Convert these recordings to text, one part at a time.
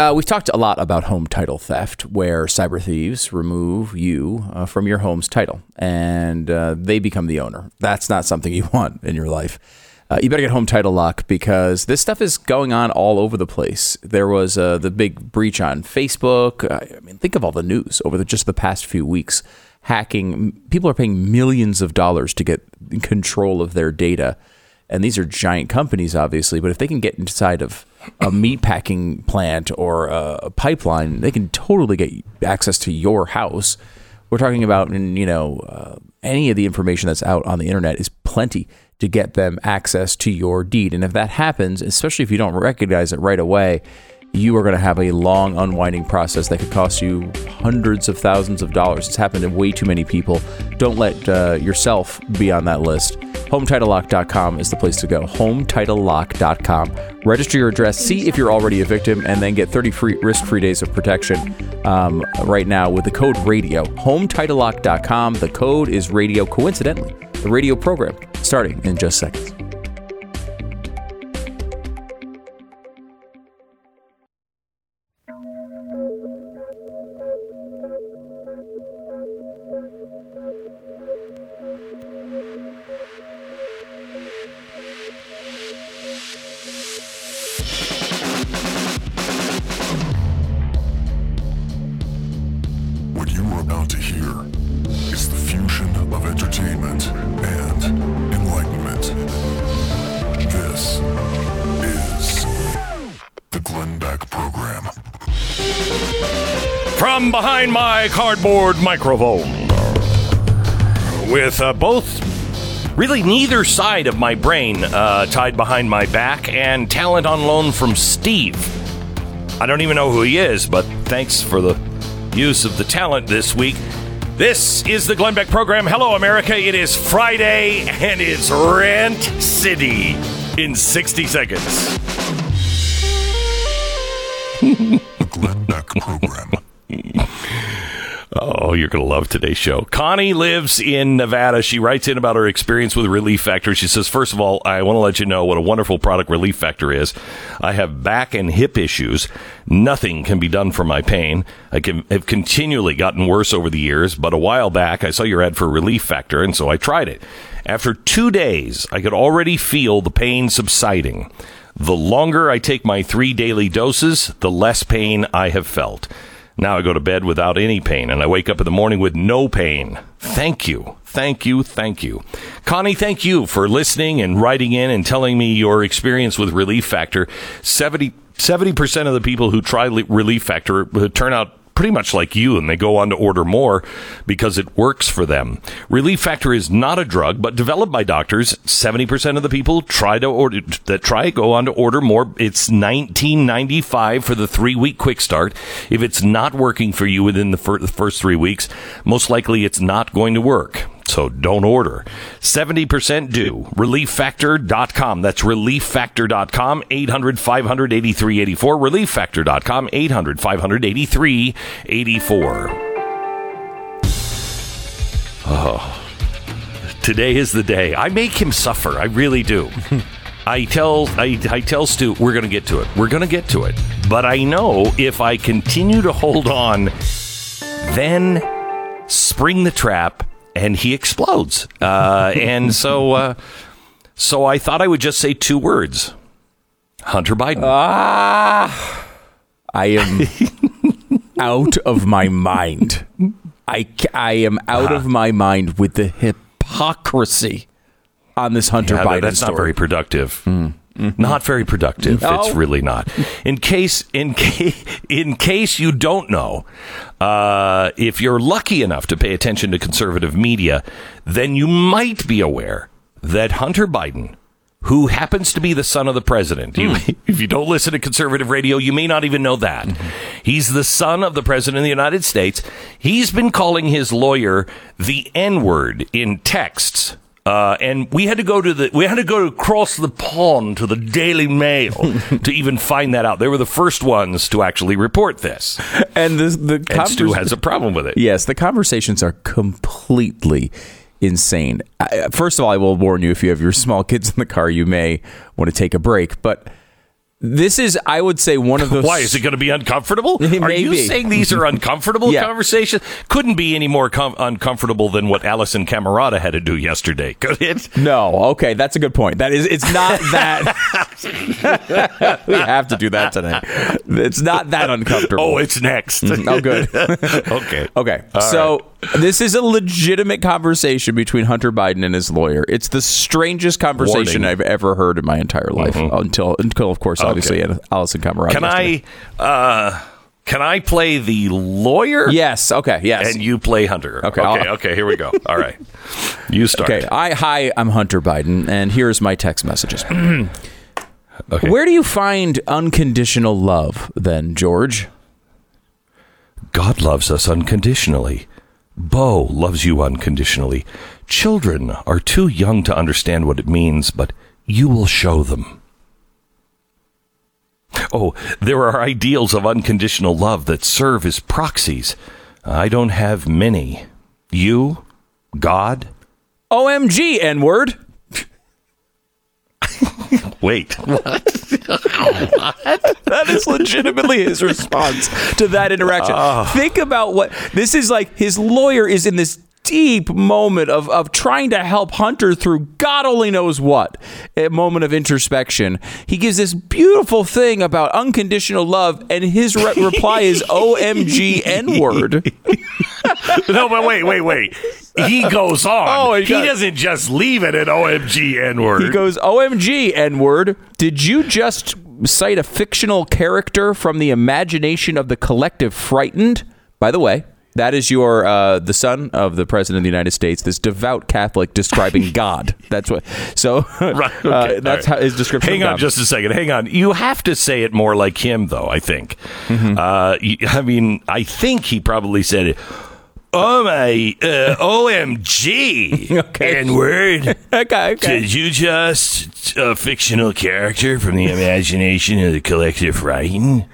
uh, we've talked a lot about home title theft, where cyber thieves remove you uh, from your home's title and uh, they become the owner. That's not something you want in your life. Uh, you better get home title lock because this stuff is going on all over the place. There was uh, the big breach on Facebook. I mean, think of all the news over the, just the past few weeks. Hacking, people are paying millions of dollars to get control of their data. And these are giant companies, obviously, but if they can get inside of a meat packing plant or a pipeline, they can totally get access to your house. We're talking about, you know, uh, any of the information that's out on the internet is plenty to get them access to your deed. And if that happens, especially if you don't recognize it right away, you are going to have a long unwinding process that could cost you hundreds of thousands of dollars. It's happened to way too many people. Don't let uh, yourself be on that list. HomeTitleLock.com is the place to go. HomeTitleLock.com. Register your address, see if you're already a victim, and then get 30 free risk-free days of protection um, right now with the code RADIO. HomeTitleLock.com. The code is RADIO. Coincidentally, the radio program starting in just seconds. Cardboard microphone, with uh, both, really neither side of my brain uh, tied behind my back, and talent on loan from Steve. I don't even know who he is, but thanks for the use of the talent this week. This is the Glenn Beck program. Hello, America. It is Friday, and it's Rant City in 60 seconds. The Glenn Beck Program. Oh, you're going to love today's show. Connie lives in Nevada. She writes in about her experience with Relief Factor. She says, First of all, I want to let you know what a wonderful product Relief Factor is. I have back and hip issues. Nothing can be done for my pain. I can, have continually gotten worse over the years, but a while back I saw your ad for Relief Factor, and so I tried it. After two days, I could already feel the pain subsiding. The longer I take my three daily doses, the less pain I have felt. Now I go to bed without any pain and I wake up in the morning with no pain. Thank you. Thank you. Thank you. Connie, thank you for listening and writing in and telling me your experience with Relief Factor. 70, 70% of the people who try Relief Factor turn out pretty much like you and they go on to order more because it works for them. Relief Factor is not a drug, but developed by doctors. 70% of the people try to order that try go on to order more. It's 1995 for the 3-week quick start. If it's not working for you within the, fir- the first 3 weeks, most likely it's not going to work. So don't order. 70% do. ReliefFactor.com. That's ReliefFactor.com. 800 500 8384. ReliefFactor.com. 800 500 8384. Oh, today is the day. I make him suffer. I really do. I tell I, I tell Stu we're going to get to it. We're going to get to it. But I know if I continue to hold on, then spring the trap and he explodes. Uh, and so, uh, so I thought I would just say two words: Hunter Biden. Ah, I am out of my mind. I, I am out of my mind with the hypocrisy on this Hunter Yeah, Biden that's story. not very productive. Mm-hmm. Not very productive. No. It's really not. In case, in case, in case you don't know, uh, if you're lucky enough to pay attention to conservative media, then you might be aware that Hunter Biden, who happens to be the son of the president, you, hmm. if you don't listen to conservative radio, you may not even know that. Mm-hmm. He's the son of the president of the United States. He's been calling his lawyer the N word in texts. Uh, and we had to go to the we had to go across the pond to the Daily Mail to even find that out. They were the first ones to actually report this, and the the and Stu has a problem with it. Yes, the conversations are completely insane. I, first of all, I will warn you if you have your small kids in the car, you may want to take a break. But This is, I would say, one of those. Why is it going to be uncomfortable? Are you saying these are uncomfortable Yeah. conversations? Couldn't be any more com- uncomfortable than what Alisyn Camerota had to do yesterday, could it? No, okay, that's a good point. That is, it's not that. we have to do that today. It's not that uncomfortable. Oh, it's next. Mm-hmm. oh, good. okay. Okay, so this is a legitimate conversation between Hunter Biden and his lawyer. It's the strangest conversation Warning. I've ever heard in my entire life, until until of course, obviously, Alisyn Camerota. Can yesterday. I? Uh, can I play the lawyer? Yes. Okay. Yes. And you play Hunter. Okay, Okay. I'll- Okay. Here we go. All right. You start. okay. I hi. I'm Hunter Biden, and here's my text messages. Okay. Where do you find unconditional love, then, George? God loves us unconditionally. Beau loves you unconditionally. Children are too young to understand what it means, but you will show them. Oh, there are ideals of unconditional love that serve as proxies. I don't have many. You, God, OMG, N word. Wait. What? what? That is legitimately his response to that interaction. Ah. Think about what this is like. His lawyer is in this deep moment of, of trying to help Hunter through God only knows what, a moment of introspection. He gives this beautiful thing about unconditional love, and his re- reply is OMG N word. no, but wait, wait, wait. He goes on. Oh, he he doesn't just leave it at OMG N word. He goes, OMG, N word. Did you just cite a fictional character from the imagination of the collective frightened? By the way, that is your uh, the son of the president of the United States, this devout Catholic describing God. That's what. So Right. uh, that's all how his description. Hang on just a second. Hang on. You have to say it more like him, though, I think. Mm-hmm. Uh, I mean, I think he probably said it. Oh my, uh, OMG. Okay. N word. okay, okay. Did you just a fictional character from the imagination of the collective writing?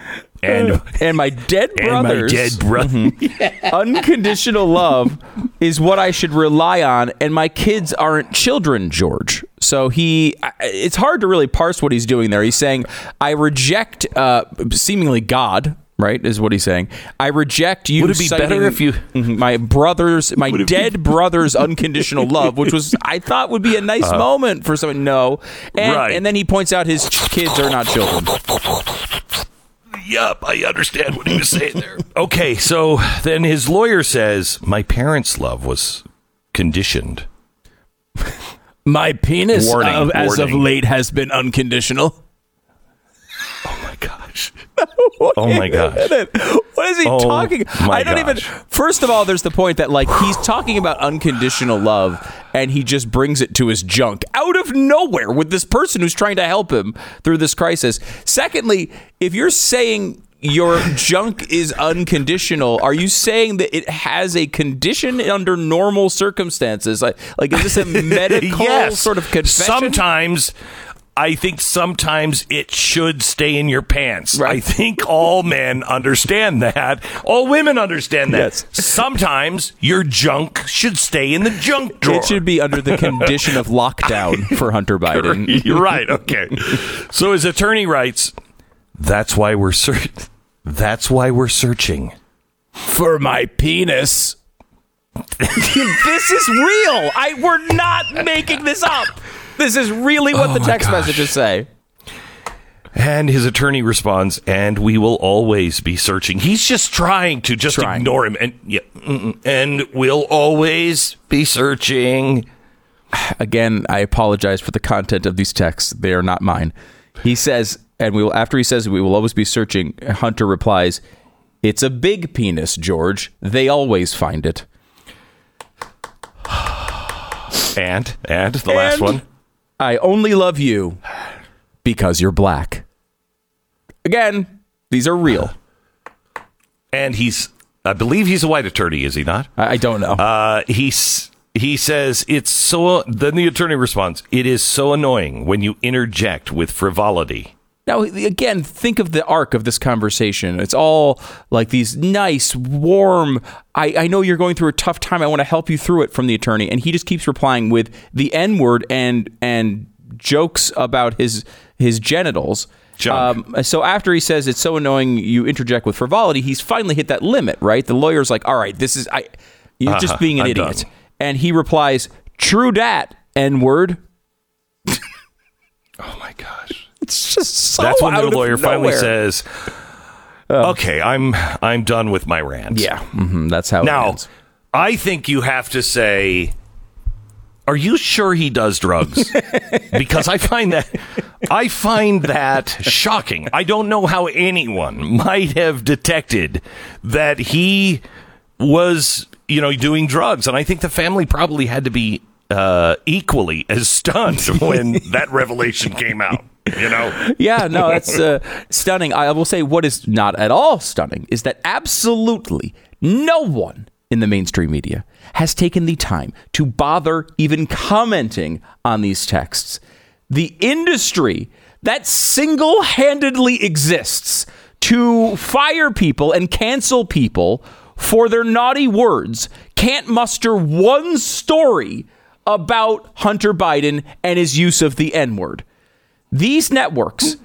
And, And my dead and my brothers. dead brother. unconditional love is what I should rely on, and my kids aren't children, George. So he, it's hard to really parse what he's doing there. He's saying, I reject uh, seemingly God. Right is what he's saying. I reject you. Would it be better if you- my brothers, my dead brothers' unconditional love, which was I thought would be a nice moment for someone. No, and. Right. and then he points out his kids are not children. Yup, I understand what he was saying there. okay, so then his lawyer says, My parents' love was conditioned. My penis, Warning, of- as of warning. late, has been unconditional. Oh my gosh. Oh my gosh. What is he Oh, talking? I don't even. First of all, there's the point that like he's talking about unconditional love, and he just brings it to his junk out of nowhere with this person who's trying to help him through this crisis. Secondly, if you're saying your junk is unconditional, are you saying that it has a condition under normal circumstances? Like, like is this a medical yes. sort of confession? Sometimes. I think sometimes it should stay in your pants. Right. I think all men understand that. All women understand that. Yes. Sometimes your junk should stay in the junk drawer. It should be under the condition of lockdown for Hunter Biden. You're right. Okay. So his attorney writes, "That's why we're ser- That's why we're searching." for my penis. this is real. I we're not making this up. This is really what Oh the text gosh. messages say. And his attorney responds, "And we will always be searching." He's just trying to just Trying. ignore him, and yeah, and we'll always be searching. Again, I apologize for the content of these texts. They are not mine. He says, and we will after he says we will always be searching, Hunter replies, "It's a big penis, George. They always find it." And and the last one. I only love you because you're black. Again, these are real. And he's, I believe he's a white attorney, is he not? I, I don't know. Uh, he's he says it's so. Then the attorney responds, "It is so annoying when you interject with frivolity." Now, again, think of the arc of this conversation. It's all like these nice, warm, I, I know you're going through a tough time. I want to help you through it from the attorney. And he just keeps replying with the N word and, and jokes about his his genitals. Um, so after he says it's so annoying, you interject with frivolity. He's finally hit that limit, right? The lawyer's like, "All right, this is I, you're Uh-huh, just being an I'm idiot," done. and he replies, "True dat, n word." Oh my gosh. It's just so That's when out the lawyer finally says, "Okay, I'm I'm done with my rant." "Yeah, hmm that's how Now, ends." I think you have to say, "Are you sure he does drugs?" because I find that I find that shocking. I don't know how anyone might have detected that he was, you know, doing drugs, and I think the family probably had to be uh, equally as stunned when that revelation came out. You know, Yeah, no, that's uh, stunning. I will say what is not at all stunning is that absolutely no one in the mainstream media has taken the time to bother even commenting on these texts. The industry that single handedly exists to fire people and cancel people for their naughty words can't muster one story about Hunter Biden and his use of the N word. These networks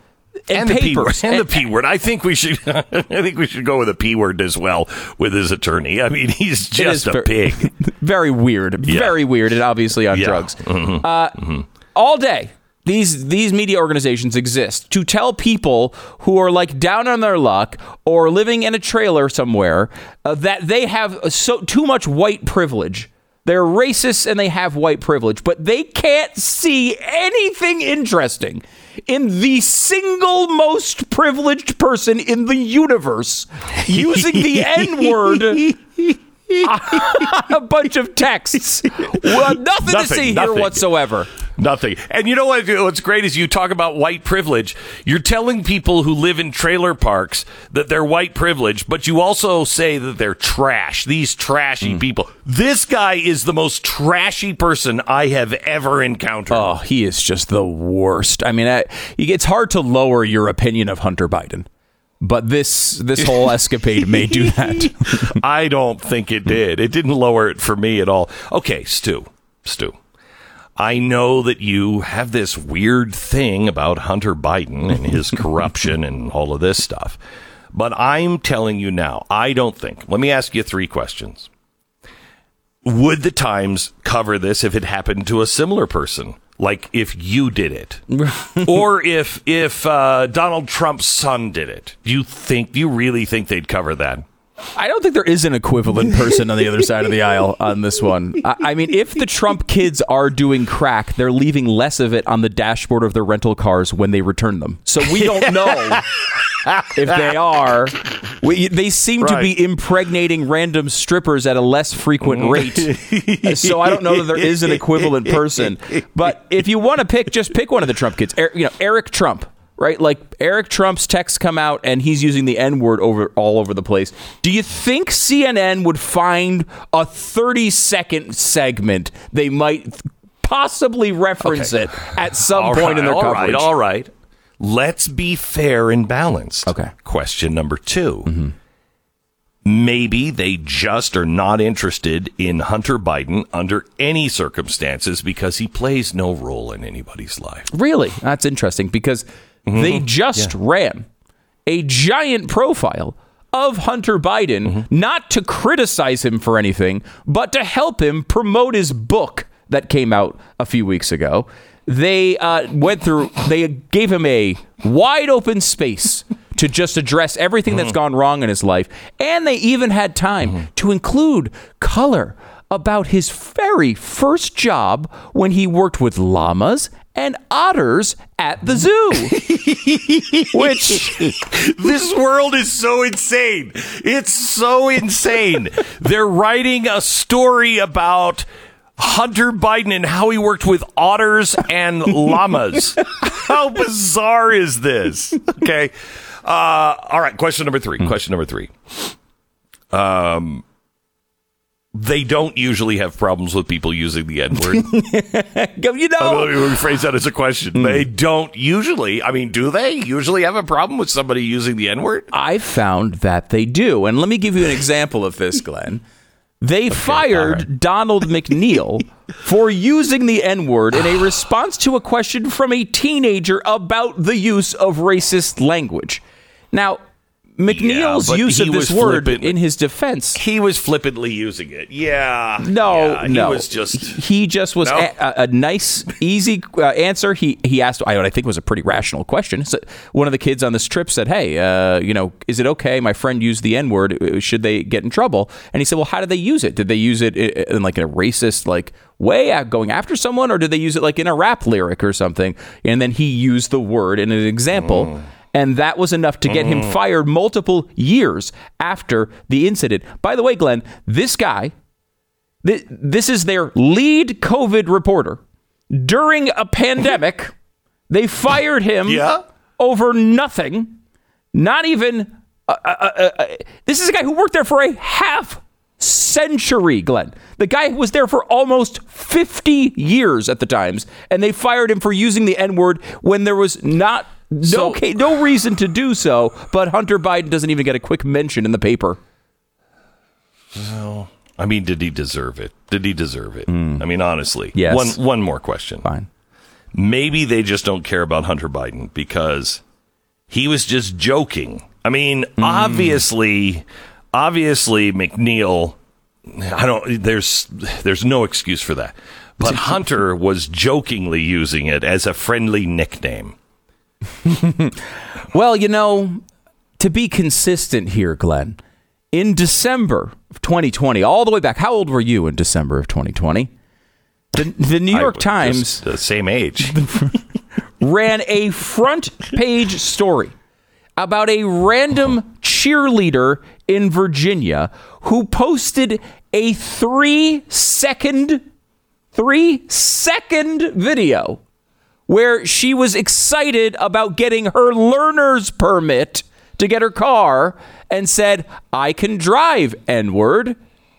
and, and the p word, papers and the p word. I think we should. I think we should go with the p word as well with his attorney. I mean, he's just a ver- pig. very weird, very weird, and obviously on Yeah. drugs. Mhm. Uh, All day, these these media organizations exist to tell people who are like down on their luck or living in a trailer somewhere uh, that they have so too much white privilege. They're racist and they have white privilege, but they can't see anything interesting in the single most privileged person in the universe using the N word a bunch of texts. Well, nothing, to Nothing, see here whatsoever. Nothing. And you know what? What's great is you talk about white privilege. You're telling people who live in trailer parks that they're white privilege, but you also say that they're trash. These trashy hmm. people. This guy is the most trashy person I have ever encountered. Oh, he is just the worst. I mean, I, it's hard to lower your opinion of Hunter Biden, but this this whole escapade may do that. I don't think it did. It didn't lower it for me at all. Okay, Stu. Stu. I know that you have this weird thing about Hunter Biden and his corruption and all of this stuff. But I'm telling you now, I don't think. Let me ask you three questions. Would the Times cover this if it happened to a similar person? Like if you did it, or if if uh, Donald Trump's son did it? Do you think? Do you really think they'd cover that? I don't think there is an equivalent person on the other side of the aisle on this one. I, I mean, if the Trump kids are doing crack, they're leaving less of it on the dashboard of their rental cars when they return them. So we don't know if they are. We, they seem to be impregnating random strippers at a less frequent rate. so I don't know that there is an equivalent person. But if you want to pick, just pick one of the Trump kids. Er, you know, Eric Trump. Right, like Eric Trump's texts come out and he's using the N word over all over the place. Do you think CNN would find a 30 second segment they might possibly reference Okay. it at some All point right, in their all coverage? right, all right. Let's be fair and balanced. Okay. Mm-hmm. Question number 2 Maybe they just are not interested in Hunter Biden under any circumstances because he plays no role in anybody's life. Really? That's interesting because they mm-hmm. just ran a giant profile of Hunter Biden, mm-hmm. not to criticize him for anything, but to help him promote his book that came out a few weeks ago. They uh, went through, they gave him a wide open space to just address everything that's mm-hmm. gone wrong in his life. And they even had time to include color about his very first job when he worked with llamas and otters at the zoo. Which this world is so insane. It's so insane. They're writing a story about Hunter Biden and how he worked with otters and llamas. how bizarre is this? Okay. Uh, all right. Question number three. Question number three. Um, they don't usually have problems with people using the N word. you know, Let me rephrase that as a question. Hmm. They don't usually. I mean, do they usually have a problem with somebody using the N word? I found that they do. And let me give you an example of this, Glenn. They fired right. Donald McNeil for using the N word in a response to a question from a teenager about the use of racist language. Now, McNeil's but use of this word flippant. in his defense He was flippantly using it. Yeah. no, Yeah, no. He was just. he just was No? a, a, a nice, easy uh, answer. He he asked I, what I think was a pretty rational question. So one of the kids on this trip said, "Hey, uh, you know, is it okay? My friend used the N word. Should they get in trouble?" And he said, "Well, how did they use it? Did they use it in like a racist like way, uh, going after someone, or did they use it like in a rap lyric or something?" And then he used the word in an example. And that was enough to get him fired multiple years after the incident. By the way, Glenn, this guy, Th- This is their lead COVID reporter. During a pandemic, they fired him Yeah? over nothing. Not even. Uh, uh, uh, this is a guy who worked there for a half century, Glenn. The guy who was there for almost 50 years at the Times, and they fired him for using the N word when there was not. No, So- ca- no reason to do so, but Hunter Biden doesn't even get a quick mention in the paper. I mean, did he deserve it? Did he deserve it? Hmm. I mean, honestly. Yes. One one more question. Fine. Maybe they just don't care about Hunter Biden because he was just joking. I mean, hmm. obviously, obviously McNeil. I don't. There's there's no excuse for that. But Hunter was jokingly using it as a friendly nickname. Well, you know, to be consistent here, Glenn, in December of 2020, all the way back, how old were you in December of 2020? The, the New York I- Times the same age. ran a front page story about a random cheerleader in Virginia who posted a three second, three second video where she was excited about getting her learner's permit to get her car and said, I can drive, N word,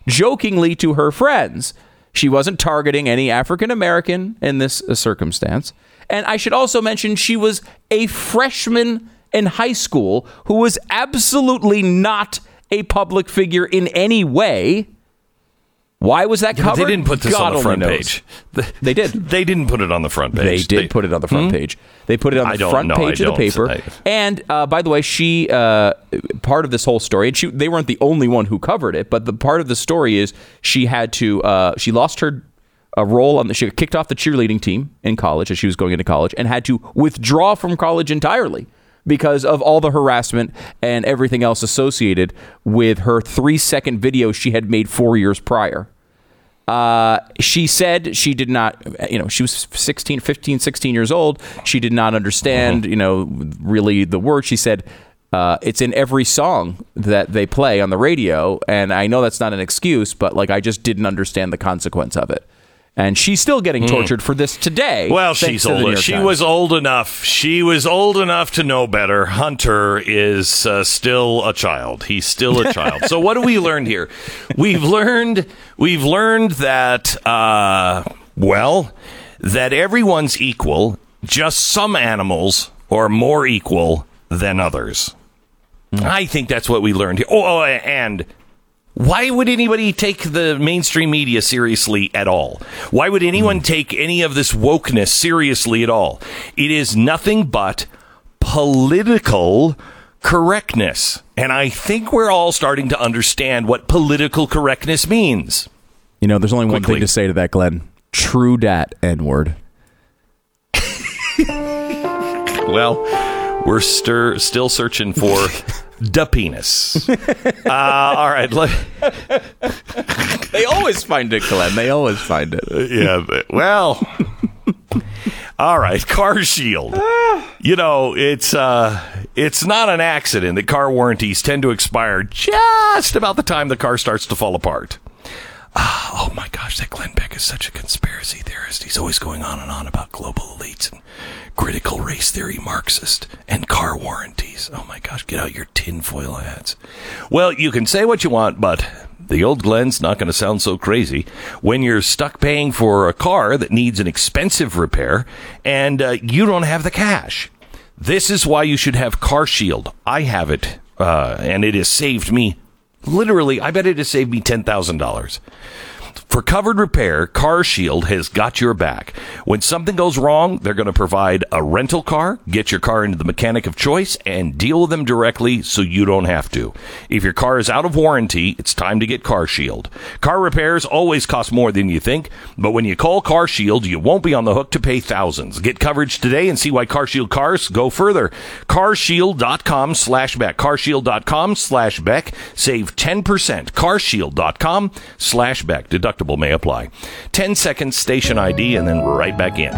jokingly to her friends. She wasn't targeting any African American in this uh, circumstance. And I should also mention she was a freshman in high school who was absolutely not a public figure in any way. Why was that But covered? they didn't put this God on the front page. They did. They didn't put it on the front page. They did put it on the front page. They put it on the front know. page I of the paper. I- and uh, by the way, she uh, part of this whole story, and she they weren't the only one who covered it, but the part of the story is she had to uh, she lost her uh, role on the she kicked off the cheerleading team in college as she was going into college, and had to withdraw from college entirely because of all the harassment and everything else associated with her three second video she had made four years prior. Uh, she said she did not, you know, she was 16, 15, 16 years old. She did not understand, you know, really the word. She said, uh, it's in every song that they play on the radio. And I know that's not an excuse, but like I just didn't understand the consequence of it. And she's still getting tortured for this today. Well, she's to old. She Times. was old enough. She was old enough to know better. Hunter is uh, still a child. He's still a child. so what do we learned here? We've learned we've learned that uh, well that everyone's equal. Just some animals are more equal than others. I think that's what we learned here. Oh, oh, and why would anybody take the mainstream media seriously at all? Why would anyone hmm. take any of this wokeness seriously at all? It is nothing but political correctness. And I think we're all starting to understand what political correctness means. You know, there's only one thing to say to that, Glenn. True dat N word. Well, we're stir- still searching for the penis. Uh, all right. Let- They always find it, Glenn. They always find it. yeah. but- Well. All right, car shield. You know, it's uh it's not an accident that car warranties tend to expire just about the time the car starts to fall apart. Ah, oh my gosh, that Glenn Beck is such a conspiracy theorist. He's always going on and on about global elites and critical race theory Marxist and car warranties. Oh my gosh, get out your tinfoil hats. Well, you can say what you want, but the old Glenn's not going to sound so crazy when you're stuck paying for a car that needs an expensive repair and uh, you don't have the cash. This is why you should have Car Shield. I have it, uh, and it has saved me Literally, I bet it has saved me $10,000. For covered repair, Car Shield has got your back. When something goes wrong, they're going to provide a rental car, get your car into the mechanic of choice, and deal with them directly so you don't have to. If your car is out of warranty, it's time to get Car Shield. Car repairs always cost more than you think, but when you call Car Shield, you won't be on the hook to pay thousands. Get coverage today and see why Car Shield cars go further. Carshield.com slash Beck. Carshield.com slash Beck. Save 10%. Carshield.com slash Beck. Deductible may apply. 10 seconds station ID and then right back in.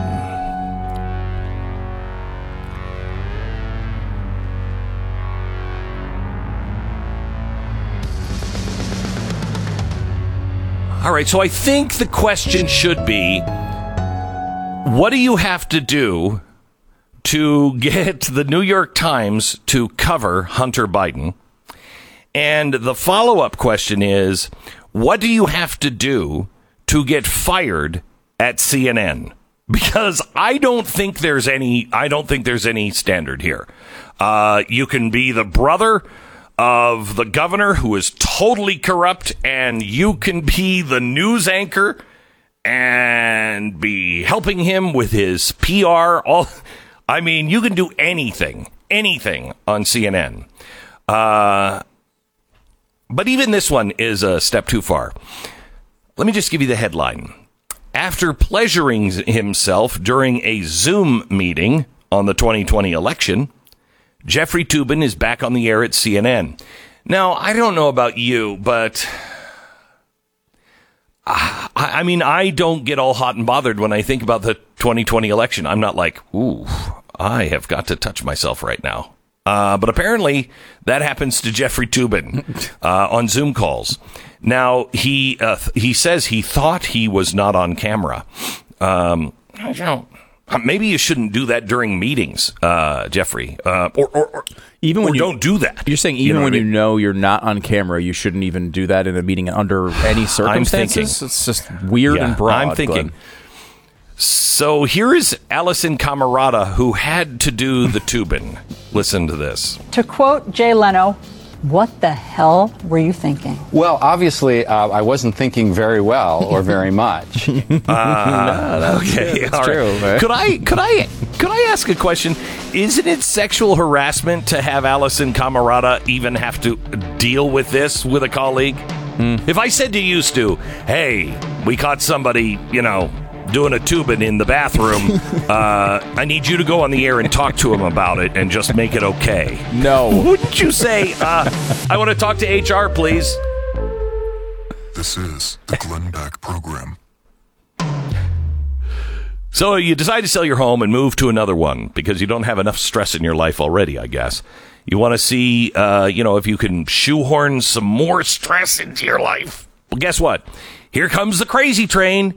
All right, so I think the question should be what do you have to do to get the New York Times to cover Hunter Biden? And the follow up question is what do you have to do to get fired at CNN? Because I don't think there's any, I don't think there's any standard here. Uh, you can be the brother of the governor who is totally corrupt, and you can be the news anchor and be helping him with his PR. All, I mean, you can do anything, anything on CNN. Uh, but even this one is a step too far. Let me just give you the headline. After pleasuring himself during a Zoom meeting on the 2020 election, Jeffrey Toobin is back on the air at CNN. Now, I don't know about you, but I, I mean, I don't get all hot and bothered when I think about the 2020 election. I'm not like, ooh, I have got to touch myself right now. Uh, but apparently that happens to Jeffrey Toobin uh, on Zoom calls. Now he uh, he says he thought he was not on camera. Um, know, maybe you shouldn't do that during meetings, uh, Jeffrey, uh, or, or, or, even when or you don't do that. You're saying even You know when I you know you're not on camera, you shouldn't even do that in a meeting under any circumstances. thinking. It's just weird Yeah, and broad. I'm thinking. Glenn. So here is Alisyn Camerota, who had to do the tubing. Listen to this. To quote Jay Leno, what the hell were you thinking? Well, obviously, uh, I wasn't thinking very well or very much. Okay, all right. true, right? Could I could I could I ask a question? Isn't it sexual harassment to have Alisyn Camerota even have to deal with this with a colleague? Hmm. If I said to you, Stu, "Hey, we caught somebody, you know." Doing a tubing in the bathroom. uh, I need you to go on the air and talk to him about it and just make it okay. No. Wouldn't you say, uh, I want to talk to HR, please? This is the Glenn Beck Program. So you decide to sell your home and move to another one because you don't have enough stress in your life already, I guess. You want to see, uh, you know, if you can shoehorn some more stress into your life. Well, guess what? Here comes the crazy train.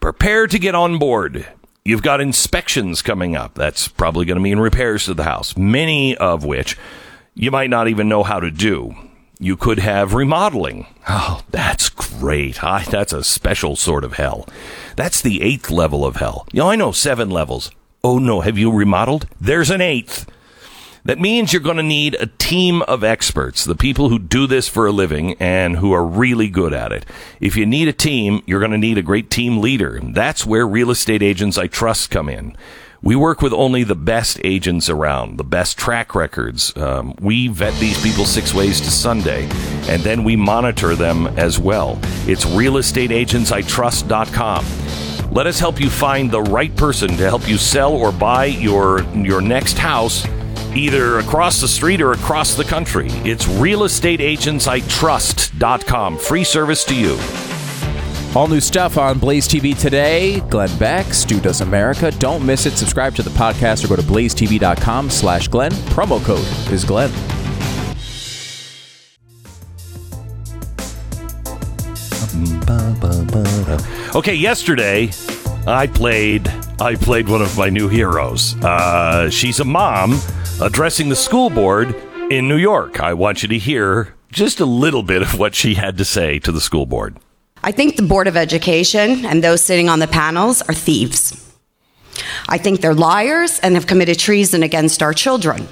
Prepare to get on board. You've got inspections coming up. That's probably going to mean repairs to the house, many of which you might not even know how to do. You could have remodeling. Oh, that's great. I, that's a special sort of hell. That's the eighth level of hell. You know, I know seven levels. Oh no, have you remodeled? There's an eighth. That means you're going to need a team of experts, the people who do this for a living and who are really good at it. If you need a team, you're going to need a great team leader. That's where real estate agents I trust come in. We work with only the best agents around, the best track records. Um, we vet these people six ways to Sunday, and then we monitor them as well. It's realestateagentsitrust.com. Let us help you find the right person to help you sell or buy your your next house either across the street or across the country. It's realestateagentsitrust.com. Free service to you. All new stuff on Blaze TV today. Glenn Beck, Stu Does America. Don't miss it. Subscribe to the podcast or go to blazetv.com slash Glenn. Promo code is Glenn. Okay, yesterday I played I played one of my new heroes. Uh, she's a mom addressing the school board in New York. I want you to hear just a little bit of what she had to say to the school board. I think the Board of Education and those sitting on the panels are thieves. I think they're liars and have committed treason against our children.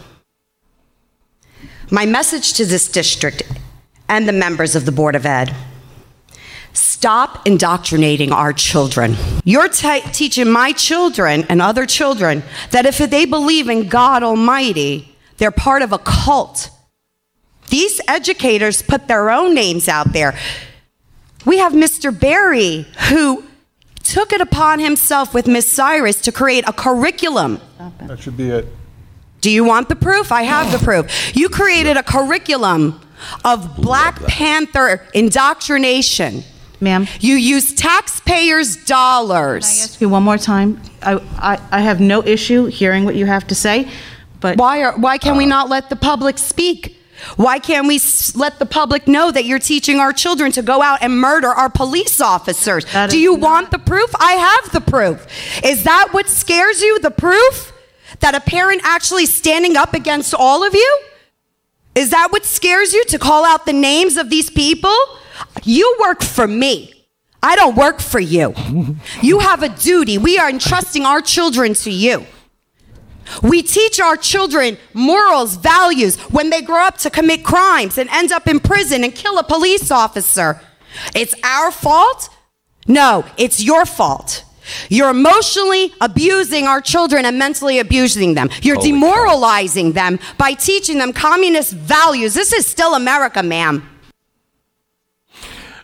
My message to this district and the members of the Board of Ed. Stop indoctrinating our children. You're t- teaching my children and other children that if they believe in God Almighty, they're part of a cult. These educators put their own names out there. We have Mr. Barry, who took it upon himself with Miss Cyrus to create a curriculum. That should be it. Do you want the proof? I have the proof. You created a curriculum of Black Panther indoctrination. Ma'am, You use taxpayers' can I dollars. ask you one more time? I, I, I have no issue hearing what you have to say, but Why, are, why can we uh. not let the public speak? Why can't we s- let the public know that you're teaching our children to go out and murder our police officers? That Do is you not- want the proof? I have the proof. Is that what scares you? The proof? That a parent actually standing up against all of you? Is that what scares you to call out the names of these people? You work for me. I don't work for you. You have a duty. We are entrusting our children to you. We teach our children morals, values when they grow up to commit crimes and end up in prison and kill a police officer. It's our fault? No, it's your fault. You're emotionally abusing our children and mentally abusing them. You're Holy demoralizing them by teaching them communist values. This is still America, ma'am.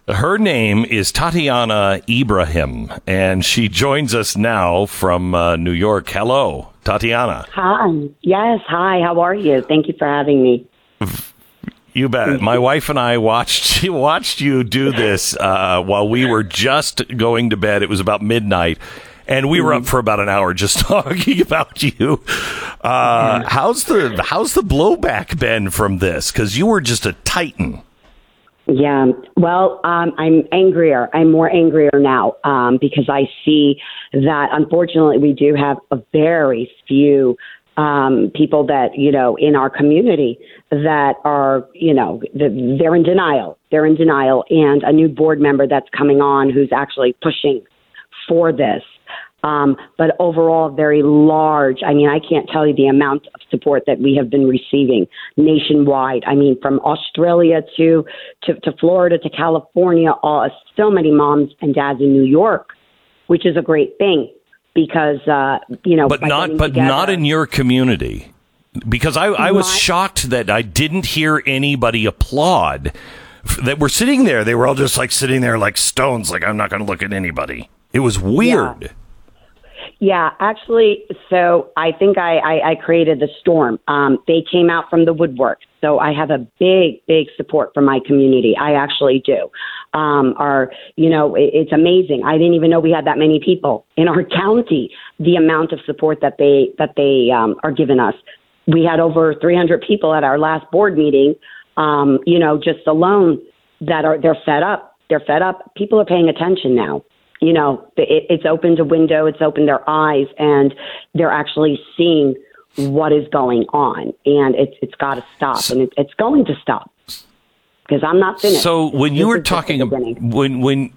Her name is Tatiana Ibrahim, and she joins us now from uh, New York. Hello, Tatiana. Hi. Yes. Hi. How are you? Thank you for having me. You bet. My wife and I watched watched you do this uh, while we were just going to bed. It was about midnight, and we were up for about an hour just talking about you. Uh, how's the how's the blowback been from this? Because you were just a titan. Yeah. Well, um, I'm angrier. I'm more angrier now um, because I see that unfortunately we do have a very few um, people that you know in our community that are you know th- they're in denial. They're in denial, and a new board member that's coming on who's actually pushing for this. Um, but overall, very large. I mean, I can't tell you the amount of support that we have been receiving nationwide. I mean, from Australia to to, to Florida to California, all, so many moms and dads in New York, which is a great thing because uh, you know, but not but together- not in your community. Because I, I was My- shocked that I didn't hear anybody applaud. That were sitting there they were all just like sitting there like stones like I'm not going to look at anybody. It was weird. Yeah, actually, so I think I, I, I created the storm. Um, they came out from the woodwork. So I have a big, big support from my community. I actually do. Um, our, you know, it, it's amazing. I didn't even know we had that many people in our county. The amount of support that they that they um, are giving us. We had over 300 people at our last board meeting. Um, you know, just alone that are they're fed up. They're fed up. People are paying attention now you know, it, it's opened a window, it's opened their eyes, and they're actually seeing what is going on, and it's it's got to stop, and it, it's going to stop because I'm not finished. So when you This were is talking when when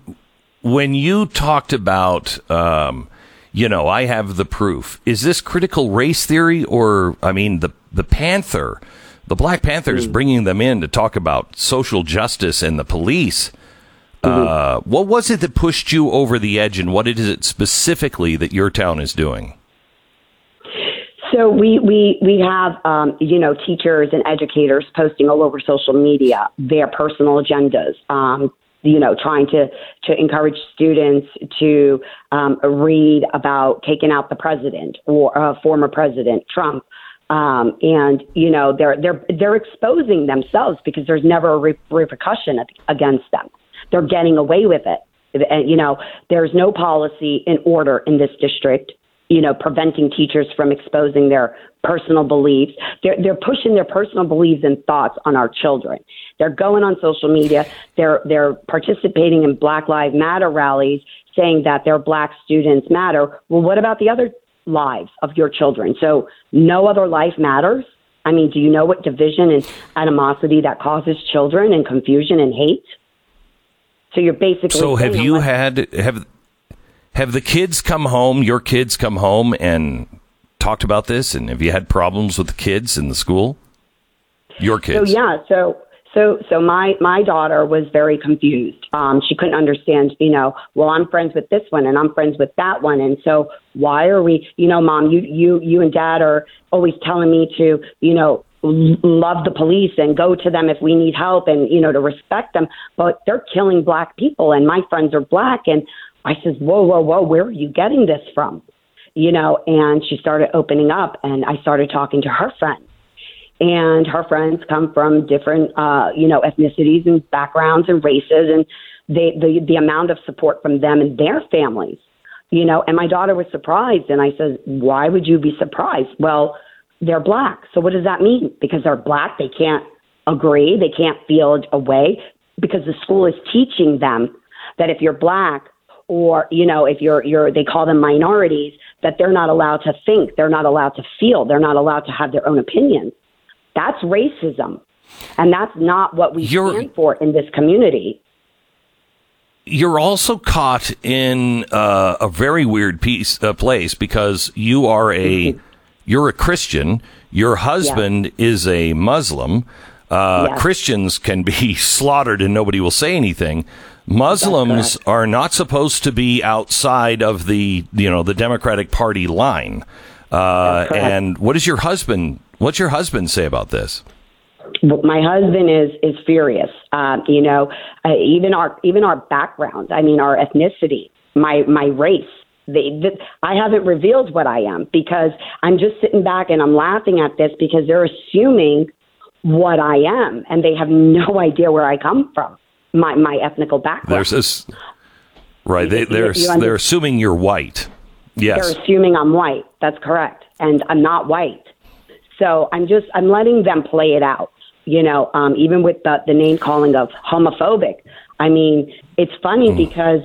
when you talked about um, you know I have the proof. Is this critical race theory or I mean the the Panther, the Black Panther, Panthers bringing them in to talk about social justice and the police. Uh, what was it that pushed you over the edge, and what is it specifically that your town is doing? So we we we have um, you know teachers and educators posting all over social media their personal agendas. Um, you know, trying to to encourage students to um, read about taking out the president or uh, former president Trump. Um, and you know they're they're they're exposing themselves because there's never a re- repercussion against them. They're getting away with it. And you know there's no policy in order in this district you know, preventing teachers from exposing their personal beliefs. They're, they're pushing their personal beliefs and thoughts on our children. They're going on social media. They're, they're participating in Black Lives Matter rallies saying that their black students matter. Well, what about the other lives of your children? So no other life matters. I mean, do you know what division and animosity that causes children and confusion and hate? So you're basically So have you had have have the kids come home? Your kids come home and talked about this, and have you had problems with the kids in the school? Your kids. So yeah, so So, so my my daughter was very confused. Um, she couldn't understand. You know, well, I'm friends with this one, and I'm friends with that one, and so why are we? You know, mom, you you you and dad are always telling me to, you know, love the police and go to them if we need help, and you know, to respect them. But they're killing black people, and my friends are black, and I says, whoa, whoa, whoa, where are you getting this from? You know, and she started opening up, and I started talking to her friends and her friends come from different uh, you know ethnicities and backgrounds and races and they the the amount of support from them and their families you know and my daughter was surprised and i said why would you be surprised well they're black so what does that mean because they're black they can't agree they can't feel a way because the school is teaching them that if you're black or you know if you're you're they call them minorities that they're not allowed to think they're not allowed to feel they're not allowed to have their own opinions that's racism. And that's not what we You're- stand for in this community. You're also caught in uh, a very weird piece, uh, place because you are a you're a Christian. Your husband is a Muslim. Uh, Yes. Christians can be slaughtered and nobody will say anything. Muslims are not supposed to be outside of the you know the Democratic Party line. Uh, and what does your husband? What's your husband say about this? My husband is is furious. Um, you know, uh, even our even our background. I mean, our ethnicity, my my race. They, th- I haven't revealed what I am because I'm just sitting back and I'm laughing at this because they're assuming what I am and they have no idea where I come from. My my ethnical background. There's this, right? They, they're, they're assuming you're white. Yes. They're assuming I'm white. That's correct. And I'm not white. So I'm just, I'm letting them play it out. You know, um, even with the, the name calling of homophobic. I mean, it's funny because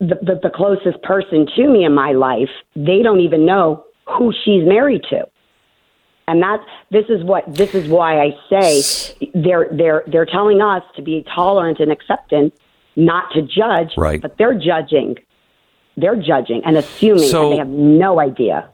the, the, the closest person to me in my life, they don't even know who she's married to. And that's this is what this is why I say they're they're they're telling us to be tolerant and acceptant, not to judge, Right. but they're judging they're judging and assuming So- and they have no idea.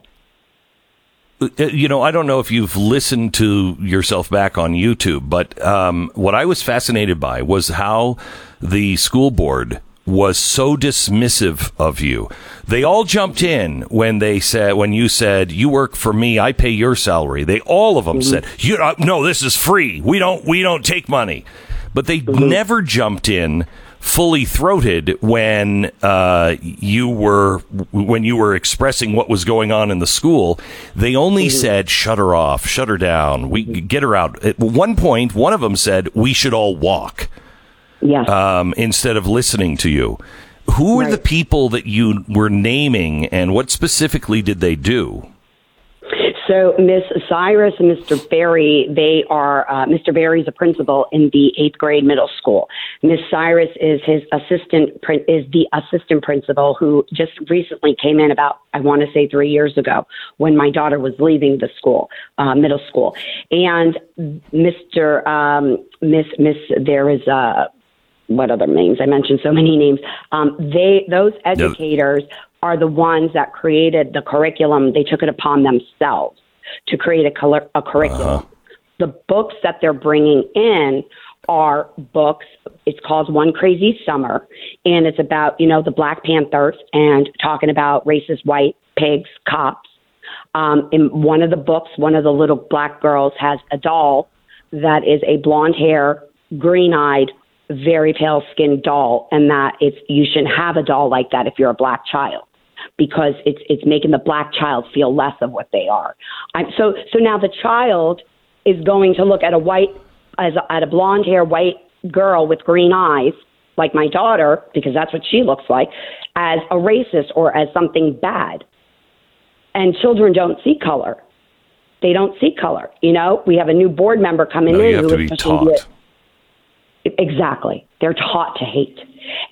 Uh, you know, I don't know if you've listened to yourself back on YouTube, but um, what I was fascinated by was how the school board was so dismissive of you. They all jumped in when they said, when you said, "You work for me, I pay your salary." They all of them said, "You uh, no, this is free. We don't we don't take money," but they never jumped in fully throated when uh, you were when you were expressing what was going on in the school. They only said, "Shut her off, shut her down. We get her out." At one point, one of them said, "We should all walk." Yes. um, instead of listening to you. Who are the people that you were naming, and what specifically did they do? So Miss Cyrus and Mr. Barry, they are uh, Mr. Barry is a principal in the eighth grade middle school. Miss Cyrus is his assistant is the assistant principal who just recently came in about I want to say three years ago when my daughter was leaving the school, uh, middle school, and Mr. Um, Miss Miss there is uh, what other names? I mentioned so many names. Um, they those educators are the ones that created the curriculum. They took it upon themselves to create a, color, a curriculum. The books that they're bringing in are books. It's called One Crazy Summer, and it's about you know the Black Panthers and talking about racist white pigs, cops. Um, in one of the books, one of the little black girls has a doll that is a blonde hair, green eyed, very pale skinned doll, and that it's you shouldn't have a doll like that if you're a black child because it's it's making the black child feel less of what they are. I'm, so so now the child is going to look at a white as a, at a blonde hair white girl with green eyes like my daughter because that's what she looks like as a racist or as something bad. And children don't see color. They don't see color. You know, we have a new board member coming No, in you have who to is be taught. Exactly. They're taught to hate.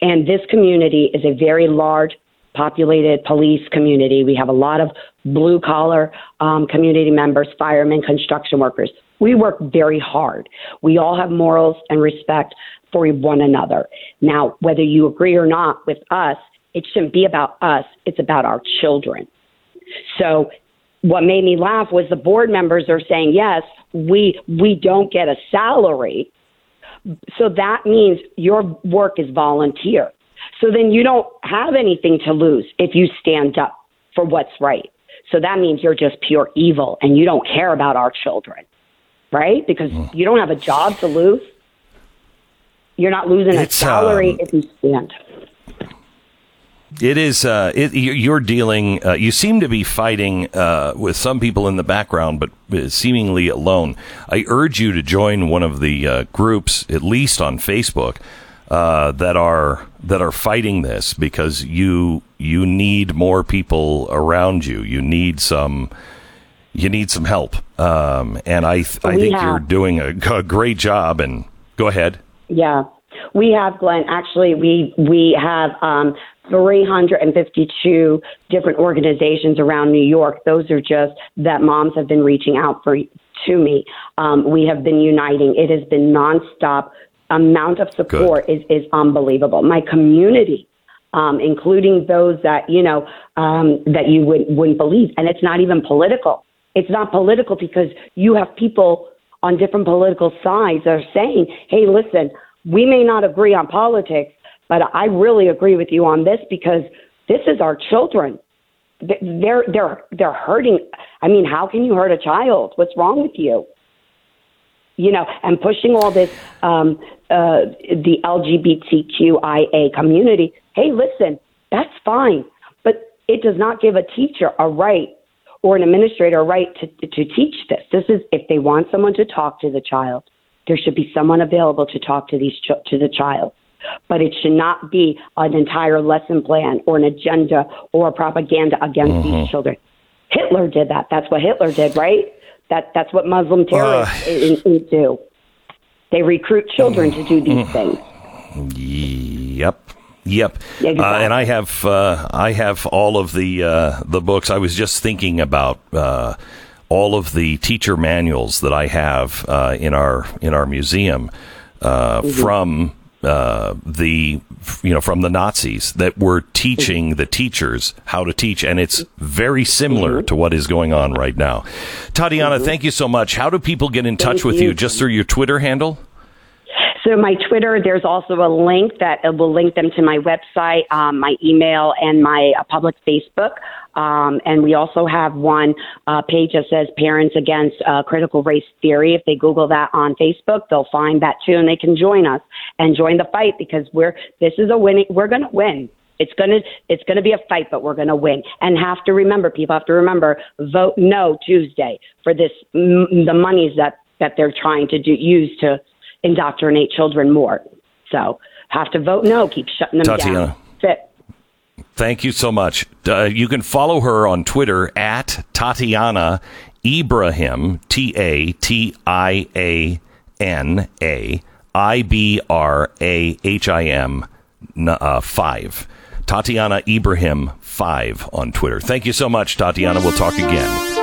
And this community is a very large populated police community. We have a lot of blue collar um, community members, firemen, construction workers. We work very hard. We all have morals and respect for one another. Now, whether you agree or not with us, it shouldn't be about us, it's about our children. So what made me laugh was the board members are saying, yes, we we don't get a salary, So that means your work is volunteer. So then you don't have anything to lose if you stand up for what's right. So that means you're just pure evil and you don't care about our children, right? Because you don't have a job to lose. You're not losing a salary um, if you stand. It is. Uh, it, you- you're dealing. Uh, you seem to be fighting uh, with some people in the background, but uh, seemingly alone. I urge you to join one of the uh, groups, at least on Facebook, uh, that are that are fighting this because you you need more people around you. You need some. You need some help, um, and I th- I think have- you're doing a, a great job. And go ahead. Yeah, we have Glenn. Actually, we we have um, 352 different organizations around New York. Those are just that moms have been reaching out for to me. Um, we have been uniting. It has been nonstop. Amount of support is is unbelievable. My community. Um, including those that you know um, that you would, wouldn't believe, and it's not even political. It's not political because you have people on different political sides that are saying, hey, listen, we may not agree on politics, but I really agree with you on this because this is our children. Th- They're, they're, they're hurting. I mean, how can you hurt a child? What's wrong with you? You know, and pushing all this, um, uh, the LGBTQIA community. Hey, listen, that's fine, but it does not give a teacher a right or an administrator a right to, to teach this. This is if they want someone to talk to the child, there should be someone available to talk to these to the child. But it should not be an entire lesson plan or an agenda or propaganda against these children. Hitler did that. That's what Hitler did, right? That that's what Muslim terrorists in, in do. They recruit children to do these things. Yep. Yep. Exactly. Uh, and I have uh, I have all of the uh, the books. I was just thinking about uh, all of the teacher manuals that I have uh, in our in our museum uh, Mm-hmm. from uh, the you know from the Nazis that were teaching the teachers how to teach, and it's very similar Mm-hmm. to what is going on right now. Tatiana, thank you so much. How do people get in touch Thank with you? you. Just through your Twitter handle? So my Twitter, there's also a link that will link them to my website, um, my email, and my uh, public Facebook. Um, and we also have one uh, page that says Parents Against uh, Critical Race Theory. If they Google that on Facebook, they'll find that too, and they can join us and join the fight because we're this is a winning. We're going to win. It's gonna it's gonna be a fight, but we're gonna win. And have to remember, people have to remember, vote no Tuesday for this m- the monies that that they're trying to do use to indoctrinate children more. So have to vote no. Keep shutting them Tatiana. down. That's it. Thank you so much. Uh, you can follow her on Twitter at Tatiana Ibrahim, T A T I A N A I B R A H I M uh, 5. Tatiana Ibrahim 5 on Twitter. Thank you so much, Tatiana. We'll talk again.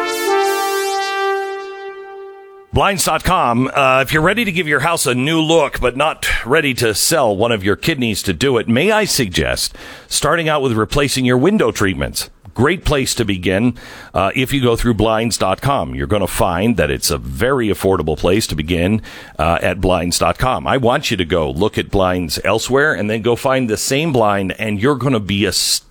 Blinds.com. Uh, if you're ready to give your house a new look, but not ready to sell one of your kidneys to do it, may I suggest starting out with replacing your window treatments? Great place to begin. Uh, if you go through blinds.com, you're going to find that it's a very affordable place to begin uh, at blinds.com. I want you to go look at blinds elsewhere and then go find the same blind, and you're going to be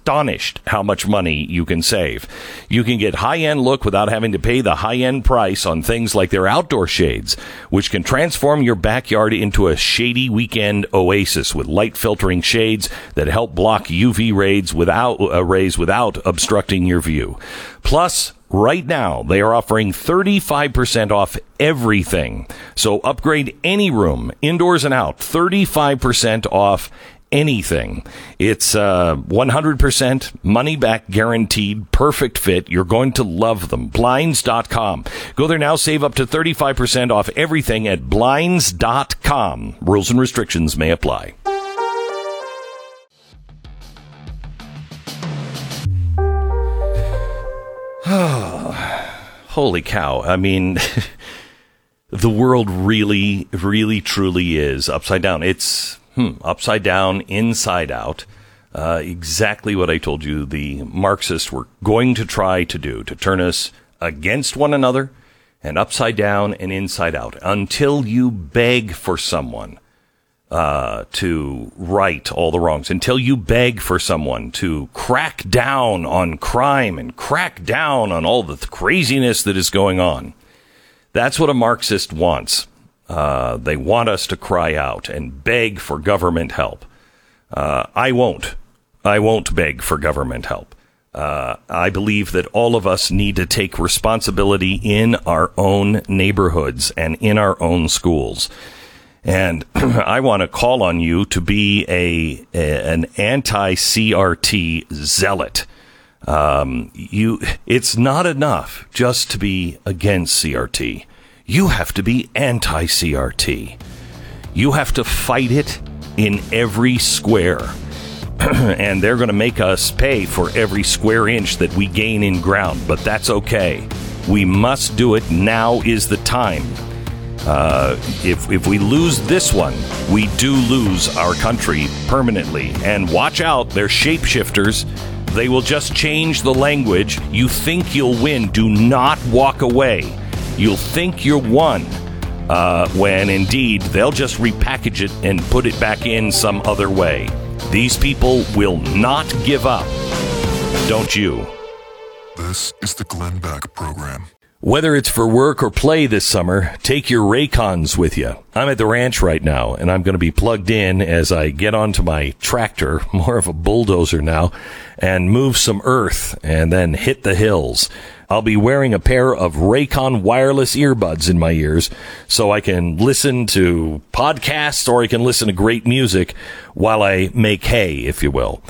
astonished how much money you can save. You can get high end look without having to pay the high end price on things like their outdoor shades, which can transform your backyard into a shady weekend oasis with light filtering shades that help block UV rays without uh, rays without obstructing your view. Plus, Right now, they are offering 35% off everything. So upgrade any room, indoors and out, 35% off anything. It's uh, 100% money back guaranteed, perfect fit. You're going to love them. Blinds.com. Go there now, save up to 35% off everything at Blinds.com. Rules and restrictions may apply. Holy cow. I mean, the world really, really, truly is upside down. It's hmm, upside down, inside out. Uh, exactly what I told you the Marxists were going to try to do to turn us against one another and upside down and inside out until you beg for someone uh, to right all the wrongs, until you beg for someone to crack down on crime and crack down on all the th- craziness that is going on. That's what a Marxist wants. Uh, they want us to cry out and beg for government help. Uh, I won't. I won't beg for government help. Uh, I believe that all of us need to take responsibility in our own neighborhoods and in our own schools. And I want to call on you to be a, a an anti CRT zealot. Um, you, it's not enough just to be against CRT. You have to be anti CRT. You have to fight it in every square. and they're going to make us pay for every square inch that we gain in ground, but that's okay. We must do it. Now is the time. Uh, if, if we lose this one, we do lose our country permanently. And watch out, they're shapeshifters. They will just change the language. You think you'll win. Do not walk away. You'll think you're won. Uh, when indeed they'll just repackage it and put it back in some other way. These people will not give up. Don't you? This is the Glenn Beck Program. Whether it's for work or play this summer, take your Raycons with you. I'm at the ranch right now, and I'm going to be plugged in as I get onto my tractor, more of a bulldozer now, and move some earth and then hit the hills. I'll be wearing a pair of Raycon wireless earbuds in my ears so I can listen to podcasts or I can listen to great music while I make hay, if you will.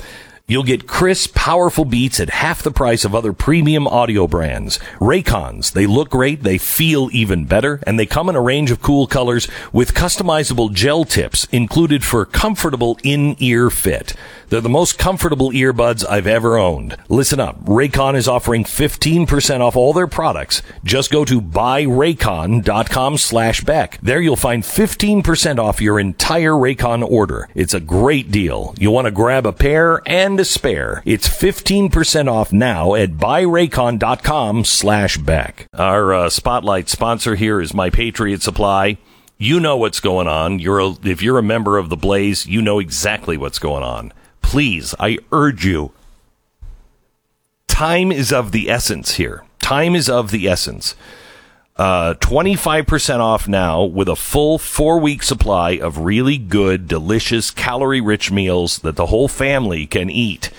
You'll get crisp, powerful beats at half the price of other premium audio brands. Raycons, they look great, they feel even better, and they come in a range of cool colors with customizable gel tips included for comfortable in-ear fit. They're the most comfortable earbuds I've ever owned. Listen up. Raycon is offering 15% off all their products. Just go to buyraycon.com slash Beck. There you'll find 15% off your entire Raycon order. It's a great deal. You'll want to grab a pair and a spare. It's 15% off now at buyraycon.com slash Beck. Our uh, spotlight sponsor here is My Patriot Supply. You know what's going on. You're a, if you're a member of the Blaze, you know exactly what's going on. Please, I urge you. Time is of the essence here. Time is of the essence. Uh, 25% off now with a full four week supply of really good, delicious, calorie rich meals that the whole family can eat.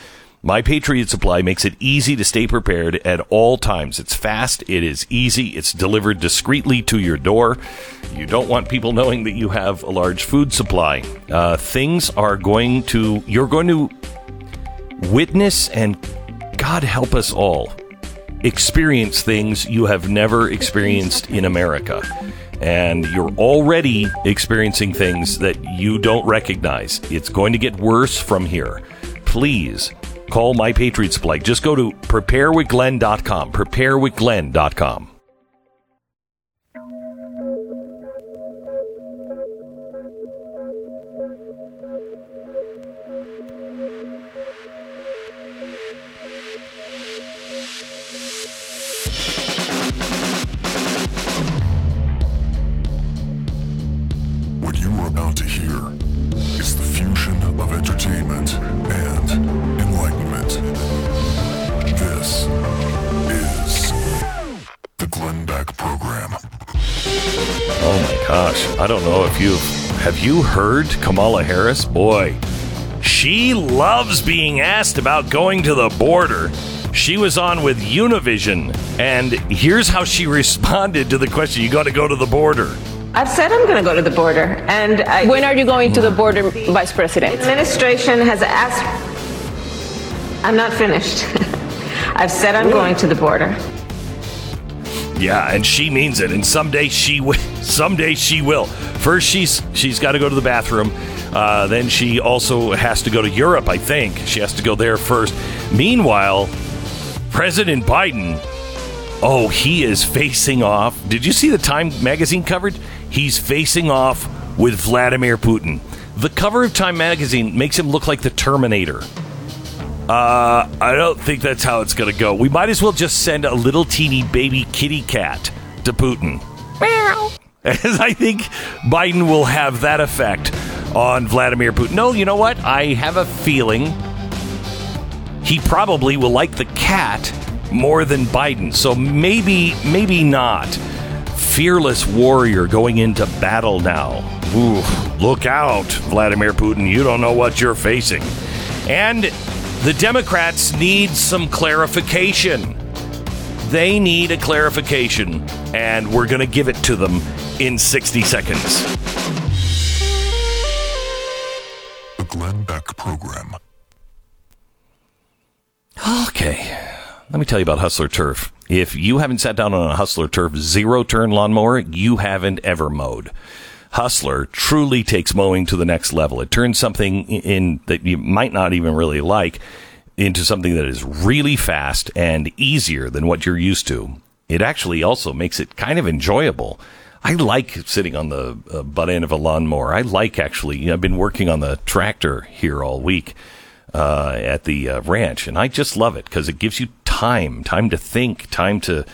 My Patriot Supply makes it easy to stay prepared at all times. It's fast, it is easy, it's delivered discreetly to your door. You don't want people knowing that you have a large food supply. Uh, things are going to, you're going to witness and God help us all experience things you have never experienced in America. And you're already experiencing things that you don't recognize. It's going to get worse from here. Please call My Patriot Supply. Just go to preparewithglenn.com. Preparewithglenn.com. heard Kamala Harris? Boy, she loves being asked about going to the border. She was on with Univision, and here's how she responded to the question You got to go to the border. I've said I'm going to go to the border, and I, When are you going to the border, Vice President? administration has asked. I'm not finished. I've said I'm going to the border. Yeah, and she means it. And someday she will. Someday she will. First, she's she's got to go to the bathroom. Uh, then she also has to go to Europe. I think she has to go there first. Meanwhile, President Biden. Oh, he is facing off. Did you see the Time magazine covered? He's facing off with Vladimir Putin. The cover of Time magazine makes him look like the Terminator. Uh, I don't think that's how it's going to go. We might as well just send a little teeny baby kitty cat to Putin. Meow. As I think Biden will have that effect on Vladimir Putin. No, you know what? I have a feeling he probably will like the cat more than Biden. So maybe, maybe not. Fearless warrior going into battle now. Ooh, look out, Vladimir Putin. You don't know what you're facing. And the Democrats need some clarification. They need a clarification, and we're going to give it to them in 60 seconds. The Glenn Beck Program. Okay. Let me tell you about Hustler Turf. If you haven't sat down on a Hustler Turf zero turn lawnmower, you haven't ever mowed. Hustler truly takes mowing to the next level. It turns something in that you might not even really like into something that is really fast and easier than what you're used to. It actually also makes it kind of enjoyable. I like sitting on the uh, butt end of a lawnmower. I like actually, you know, I've been working on the tractor here all week uh, at the uh, ranch, and I just love it because it gives you time, time to think, time to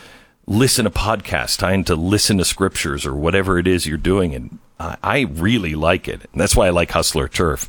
listen to podcasts, time to listen to scriptures or whatever it is you're doing. And I, I really like it. And that's why I like Hustler Turf.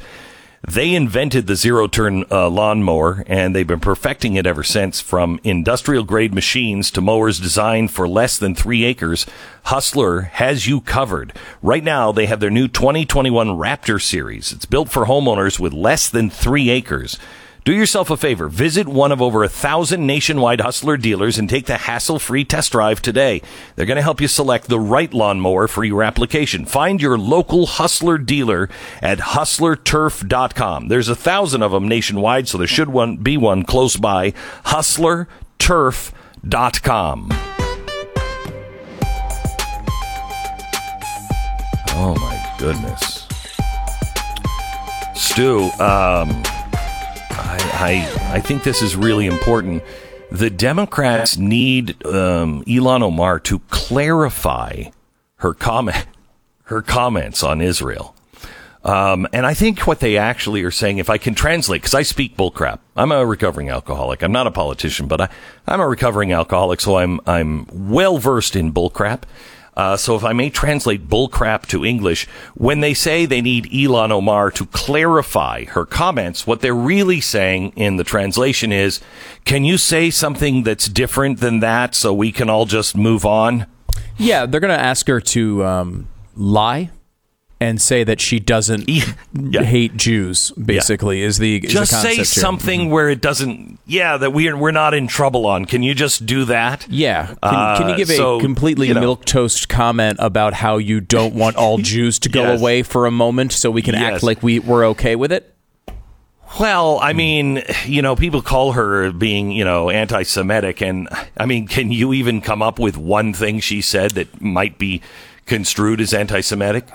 They invented the zero turn uh, lawnmower and they've been perfecting it ever since from industrial grade machines to mowers designed for less than three acres. Hustler has you covered. Right now, they have their new 2021 Raptor series. It's built for homeowners with less than three acres. Do yourself a favor. Visit one of over a thousand nationwide Hustler dealers and take the hassle-free test drive today. They're going to help you select the right lawnmower for your application. Find your local Hustler dealer at hustlerturf.com. There's a thousand of them nationwide, so there should one be one close by. hustlerturf.com. Oh my goodness. Stu, um, I, I, I think this is really important. The Democrats need um, Ilhan Omar to clarify her comment, her comments on Israel. Um, and I think what they actually are saying, if I can translate, because I speak bullcrap. I'm a recovering alcoholic. I'm not a politician, but I, I'm a recovering alcoholic, so I'm I'm well versed in bullcrap. Uh, so if I may translate bullcrap to English, when they say they need Ilhan Omar to clarify her comments, what they're really saying in the translation is, can you say something that's different than that so we can all just move on? Yeah, they're going to ask her to um, lie and say that she doesn't Yeah. hate Jews. Basically, is the is Just the say here. something where it doesn't, yeah, that we're, we're not in trouble on. Can you just do that? Yeah. Can, can you Uh, give a completely you know. milk toast comment about how you don't want all Jews to go Yes. away for a moment so we can Yes. act like we, we're okay with it? Well, I mean, you know, people call her being, you know, anti Semitic. And I mean, can you even come up with one thing she said that might be construed as anti Semitic?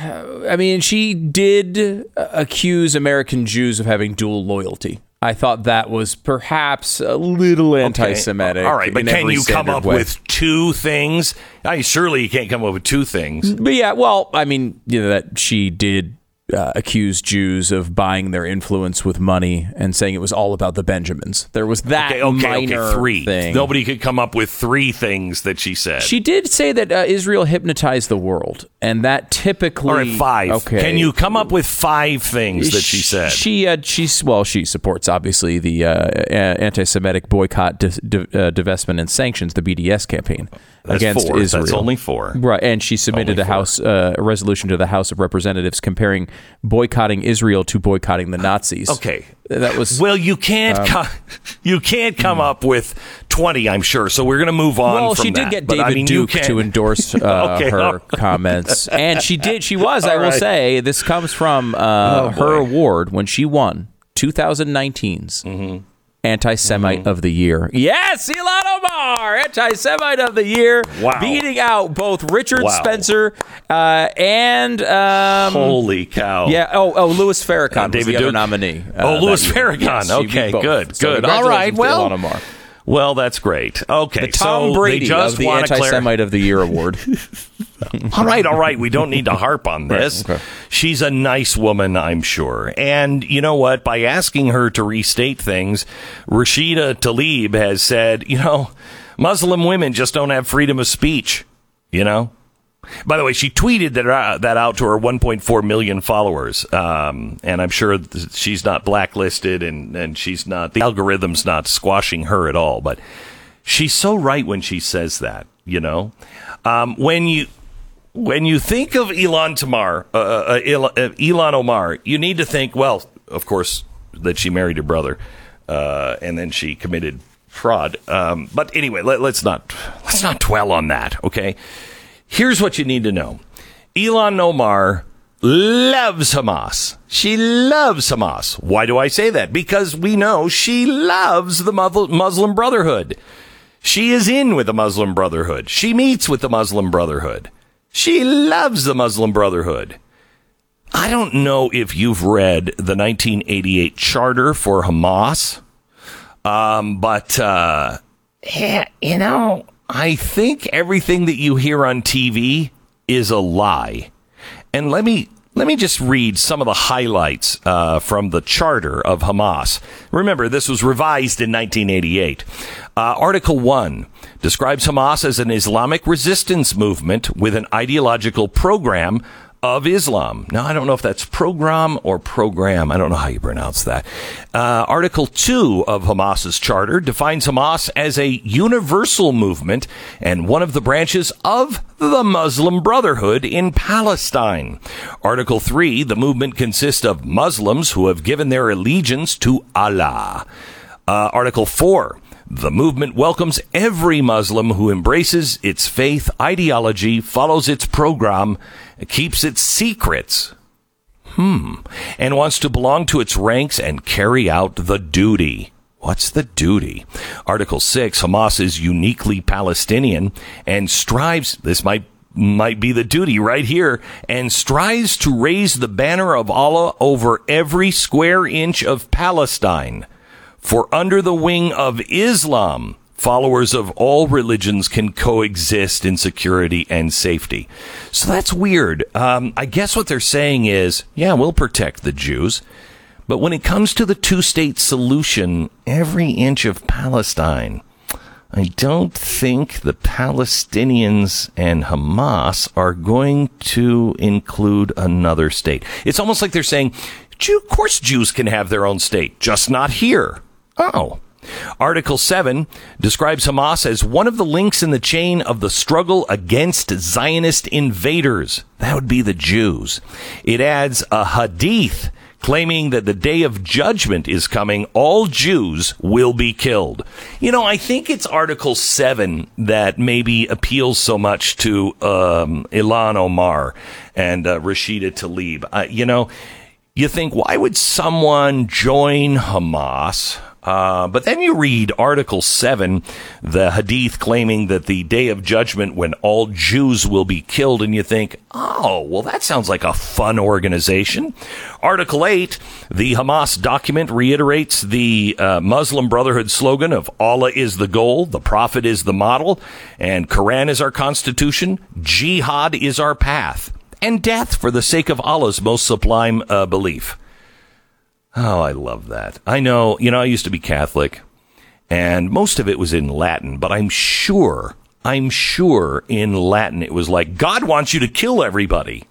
I mean, she did uh, accuse American Jews of having dual loyalty. I thought that was perhaps a little anti-Semitic. All right, but can you come up way. with two things? I mean, surely you can't come up with two things. But yeah, well, I mean, you know that she did uh, accuse Jews of buying their influence with money and saying it was all about the Benjamins. There was that Okay, okay, minor okay, three. thing. Nobody could come up with three things that she said. She did say that uh, Israel hypnotized the world, and that typically. All right, five. Okay. Can you come up with five things that she said? She uh, she's well, she supports obviously the uh, anti-Semitic boycott, dis- di- uh, divestment, and sanctions, the BDS campaign That's against four. Israel. That's only four. Right, and she submitted Only a four. house uh, a resolution to the House of Representatives comparing boycotting Israel to boycotting the Nazis. Okay. that was Well, you can't Um, co- you can't come up with twenty. I'm sure. So we're going to move on. Well, from she did that. get David I mean, Duke to endorse uh, Okay, her all- comments, and she did. She was, I will right. say, this comes from uh, Oh, her award when she won 2019's Mm-hmm. Anti-Semite of the Year. Yes, Ilhan Omar, Anti-Semite of the Year, Wow. beating out both Richard Wow. Spencer uh, and um, Holy cow! yeah. Oh, oh, Louis Farrakhan Uh, was David the other nominee. Oh, uh, Louis that. Farrakhan. Yes, Okay, good, So good. All right, well- Ilhan Omar. Well, that's great. Okay, the Tom so Brady they just of the to clar- Anti-Semite of the Year award. All right, all right. We don't need to harp on this. okay. She's a nice woman, I'm sure. And you know what? By asking her to restate things, Rashida Tlaib has said, you know, Muslim women just don't have freedom of speech. You know, By the way, she tweeted that uh, that out to her 1.4 million followers, um, and I'm sure she's not blacklisted, and and she's not the algorithm's not squashing her at all. But she's so right when she says that. You know, um, when you when you think of Ilhan Tamar, uh, uh, Ilhan, uh, Omar, you need to think. Well, of course, that she married her brother, uh, and then she committed fraud. Um, but anyway, let, let's not let's not dwell on that. Okay. Here's what you need to know Ilhan Omar loves Hamas. She loves Hamas. Why do I say that? Because we know she loves the Muslim Brotherhood. She is in with the Muslim Brotherhood. She meets with the Muslim Brotherhood. She loves the Muslim Brotherhood. I don't know if you've read the 1988 charter for Hamas, um, but uh, yeah, you know, I think everything that you hear on TV is a lie. And let me let me just read some of the highlights uh, from the charter of Hamas. Remember, this was revised in 1988. Uh, Article 1 describes Hamas as an Islamic resistance movement with an ideological program of Islam. Now, I don't know if that's program or program. I don't know how you pronounce that. Uh, Article 2 of Hamas's charter defines Hamas as a universal movement and one of the branches of the Muslim Brotherhood in Palestine. Article 3, the movement consists of Muslims who have given their allegiance to Allah. Uh, Article 4, the movement welcomes every Muslim who embraces its faith ideology, follows its program, keeps its secrets, hmm, and wants to belong to its ranks and carry out the duty. What's the duty? Article 6 Hamas is uniquely Palestinian and strives, this might might be the duty right here, and strives to raise the banner of Allah over every square inch of Palestine. For under the wing of Islam, followers of all religions can coexist in security and safety. So that's weird. Um, I guess what they're saying is, yeah, we'll protect the Jews. But when it comes to the two state solution, every inch of Palestine, I don't think the Palestinians and Hamas are going to include another state. It's almost like they're saying, of course Jews can have their own state, just not here. Oh, Article 7 describes Hamas as one of the links in the chain of the struggle against Zionist invaders. That would be the Jews. It adds a hadith claiming that the day of judgment is coming, all Jews will be killed. You know, I think it's Article 7 that maybe appeals so much to um, Ilhan Omar and uh, Rashida Tlaib. Uh, you know, you think, why would someone join Hamas? Uh, but then you read Article 7, the Hadith claiming that the day of judgment when all Jews will be killed, and you think, oh, well, that sounds like a fun organization. Article 8, the Hamas document reiterates the uh, Muslim Brotherhood slogan of Allah is the goal, the Prophet is the model, and Quran is our constitution, Jihad is our path, and death for the sake of Allah's most sublime uh, belief. Oh, I love that. I know, you know, I used to be Catholic and most of it was in Latin, but I'm sure, I'm sure in Latin it was like, God wants you to kill everybody.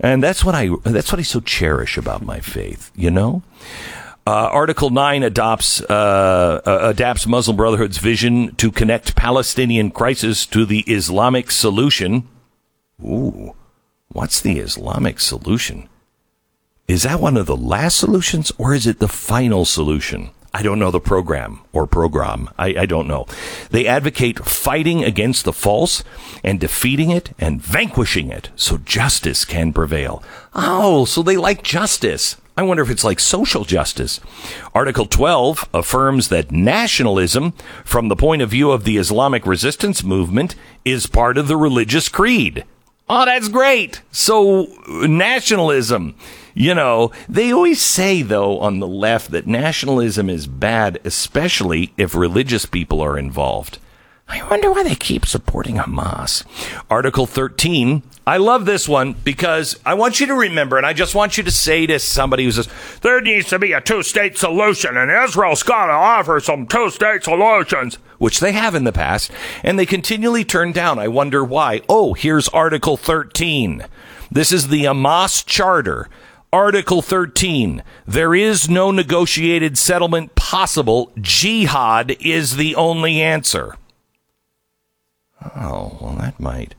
And that's what I, that's what I so cherish about my faith, you know? Uh, Article 9 adopts, uh, uh, adapts Muslim Brotherhood's vision to connect Palestinian crisis to the Islamic solution. Ooh, what's the Islamic solution? Is that one of the last solutions or is it the final solution? I don't know the program or program. I, I, don't know. They advocate fighting against the false and defeating it and vanquishing it so justice can prevail. Oh, so they like justice. I wonder if it's like social justice. Article 12 affirms that nationalism, from the point of view of the Islamic resistance movement, is part of the religious creed. Oh, that's great. So nationalism you know, they always say, though, on the left that nationalism is bad, especially if religious people are involved. I wonder why they keep supporting Hamas. Article 13. I love this one because I want you to remember, and I just want you to say to somebody who says, there needs to be a two state solution, and Israel's got to offer some two state solutions, which they have in the past, and they continually turn down. I wonder why. Oh, here's Article 13. This is the Hamas Charter. Article 13. There is no negotiated settlement possible. Jihad is the only answer. Oh, well, that might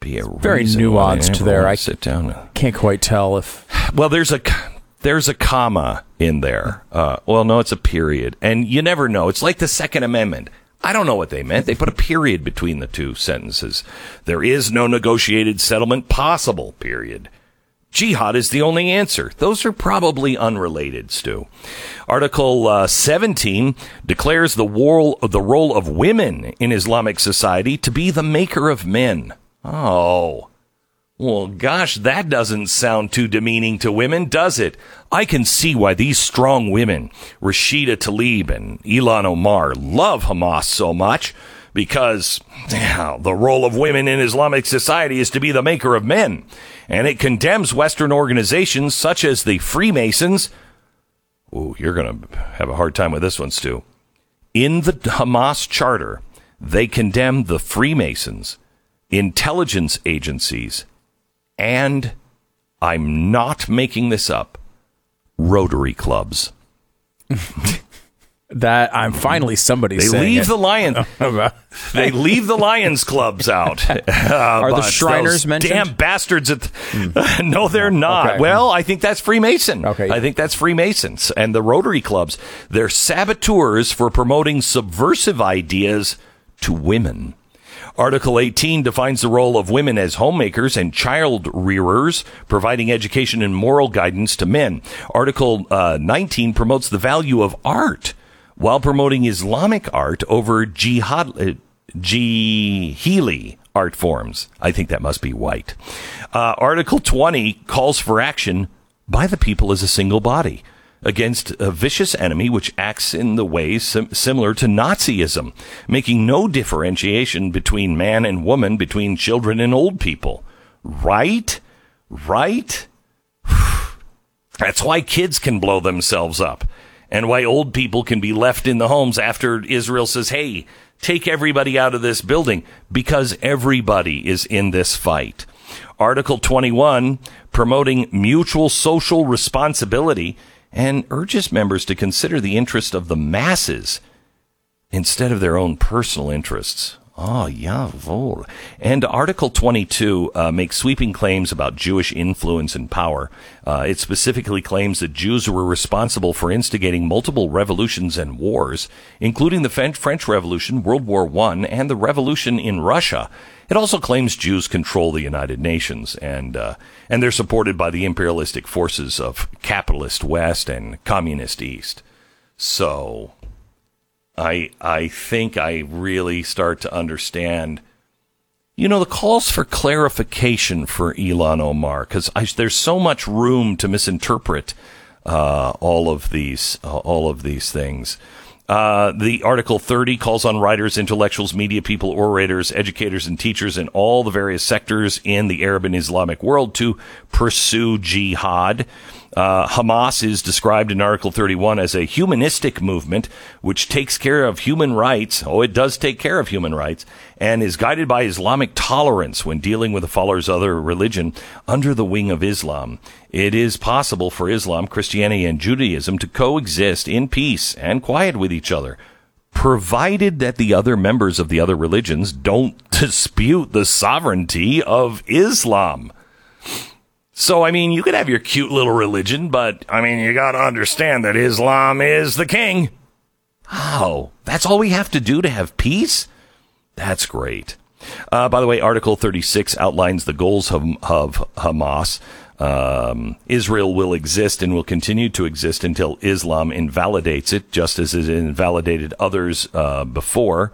be a Very reason why they nuanced there. I sit down. Can't quite tell if Well, there's a there's a comma in there. Uh, well, no, it's a period, and you never know. It's like the Second Amendment. I don't know what they meant. They put a period between the two sentences. There is no negotiated settlement possible. Period. Jihad is the only answer. Those are probably unrelated, Stu. Article uh, 17 declares the, war, the role of women in Islamic society to be the maker of men. Oh. Well, gosh, that doesn't sound too demeaning to women, does it? I can see why these strong women, Rashida Tlaib and Ilhan Omar, love Hamas so much because yeah, the role of women in Islamic society is to be the maker of men. And it condemns Western organizations such as the Freemasons. Ooh, you're going to have a hard time with this one, Stu. In the Hamas charter, they condemn the Freemasons, intelligence agencies, and I'm not making this up, Rotary clubs. that I'm finally somebody They leave it. the lion. they leave the Lions clubs out. Uh, Are the Shriners mentioned? Hmm. Damn bastards! At no, they're not. Okay. Well, I think that's Freemason. Okay. I think that's Freemasons and the Rotary clubs. They're saboteurs for promoting subversive ideas to women. Article 18 defines the role of women as homemakers and child rearers, providing education and moral guidance to men. Article uh, 19 promotes the value of art while promoting Islamic art over jihad, uh, jihili art forms. I think that must be white. Uh, Article 20 calls for action by the people as a single body against a vicious enemy which acts in the ways sim- similar to Nazism, making no differentiation between man and woman, between children and old people. Right? Right? That's why kids can blow themselves up and why old people can be left in the homes after Israel says, hey, take everybody out of this building because everybody is in this fight. Article 21 promoting mutual social responsibility and urges members to consider the interest of the masses instead of their own personal interests. Oh, jawohl. And Article 22 uh, makes sweeping claims about Jewish influence and power. Uh, it specifically claims that Jews were responsible for instigating multiple revolutions and wars, including the French French Revolution, World War I, and the revolution in Russia. It also claims Jews control the United Nations, and uh, and they're supported by the imperialistic forces of capitalist West and communist East. So I I think I really start to understand. You know the calls for clarification for Ilhan Omar because there's so much room to misinterpret uh, all of these uh, all of these things. Uh, the Article 30 calls on writers, intellectuals, media people, orators, educators, and teachers in all the various sectors in the Arab and Islamic world to pursue jihad. Uh, Hamas is described in Article 31 as a humanistic movement which takes care of human rights. Oh, it does take care of human rights and is guided by Islamic tolerance when dealing with the followers other religion under the wing of Islam. It is possible for Islam, Christianity, and Judaism to coexist in peace and quiet with each other, provided that the other members of the other religions don't dispute the sovereignty of Islam. So, I mean, you could have your cute little religion, but I mean, you got to understand that Islam is the king. Oh, that's all we have to do to have peace? That's great. Uh, by the way, Article 36 outlines the goals of, of Hamas. Um, Israel will exist and will continue to exist until Islam invalidates it, just as it invalidated others uh, before.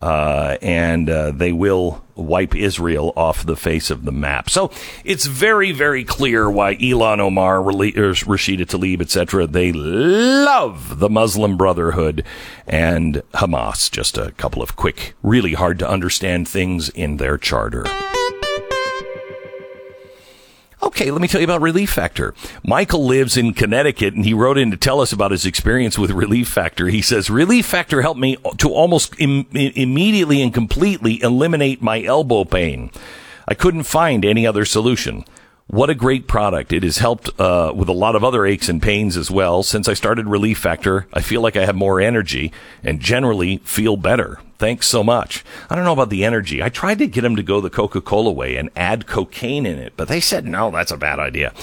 Uh, and uh, they will wipe Israel off the face of the map. So it's very, very clear why Ilhan Omar, Rashida Tlaib, etc., they love the Muslim Brotherhood and Hamas. Just a couple of quick, really hard to understand things in their charter. Okay, let me tell you about Relief Factor. Michael lives in Connecticut and he wrote in to tell us about his experience with Relief Factor. He says, Relief Factor helped me to almost Im- immediately and completely eliminate my elbow pain. I couldn't find any other solution. What a great product. It has helped uh, with a lot of other aches and pains as well. Since I started Relief Factor, I feel like I have more energy and generally feel better. Thanks so much. I don't know about the energy. I tried to get them to go the Coca Cola way and add cocaine in it, but they said, no, that's a bad idea.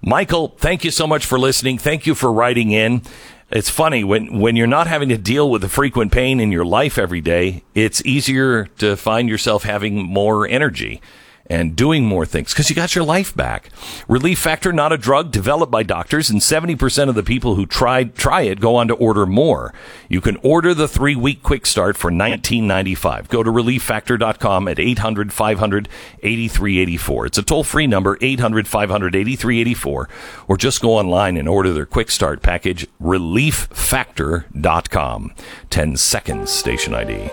Michael, thank you so much for listening. Thank you for writing in. It's funny when, when you're not having to deal with the frequent pain in your life every day, it's easier to find yourself having more energy and doing more things because you got your life back. Relief Factor, not a drug developed by doctors, and 70% of the people who tried try it go on to order more. You can order the three week quick start for $19.95. Go to relieffactor.com at 800 500 8384. It's a toll free number, 800 500 8384, or just go online and order their quick start package, relieffactor.com. 10 seconds, station ID.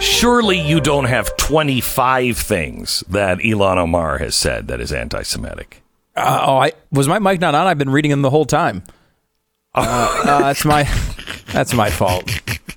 Surely you don't have 25 things that Ilhan Omar has said that is anti Semitic. Uh, oh, I was my mic not on? I've been reading them the whole time. Uh, uh, that's my that's my fault.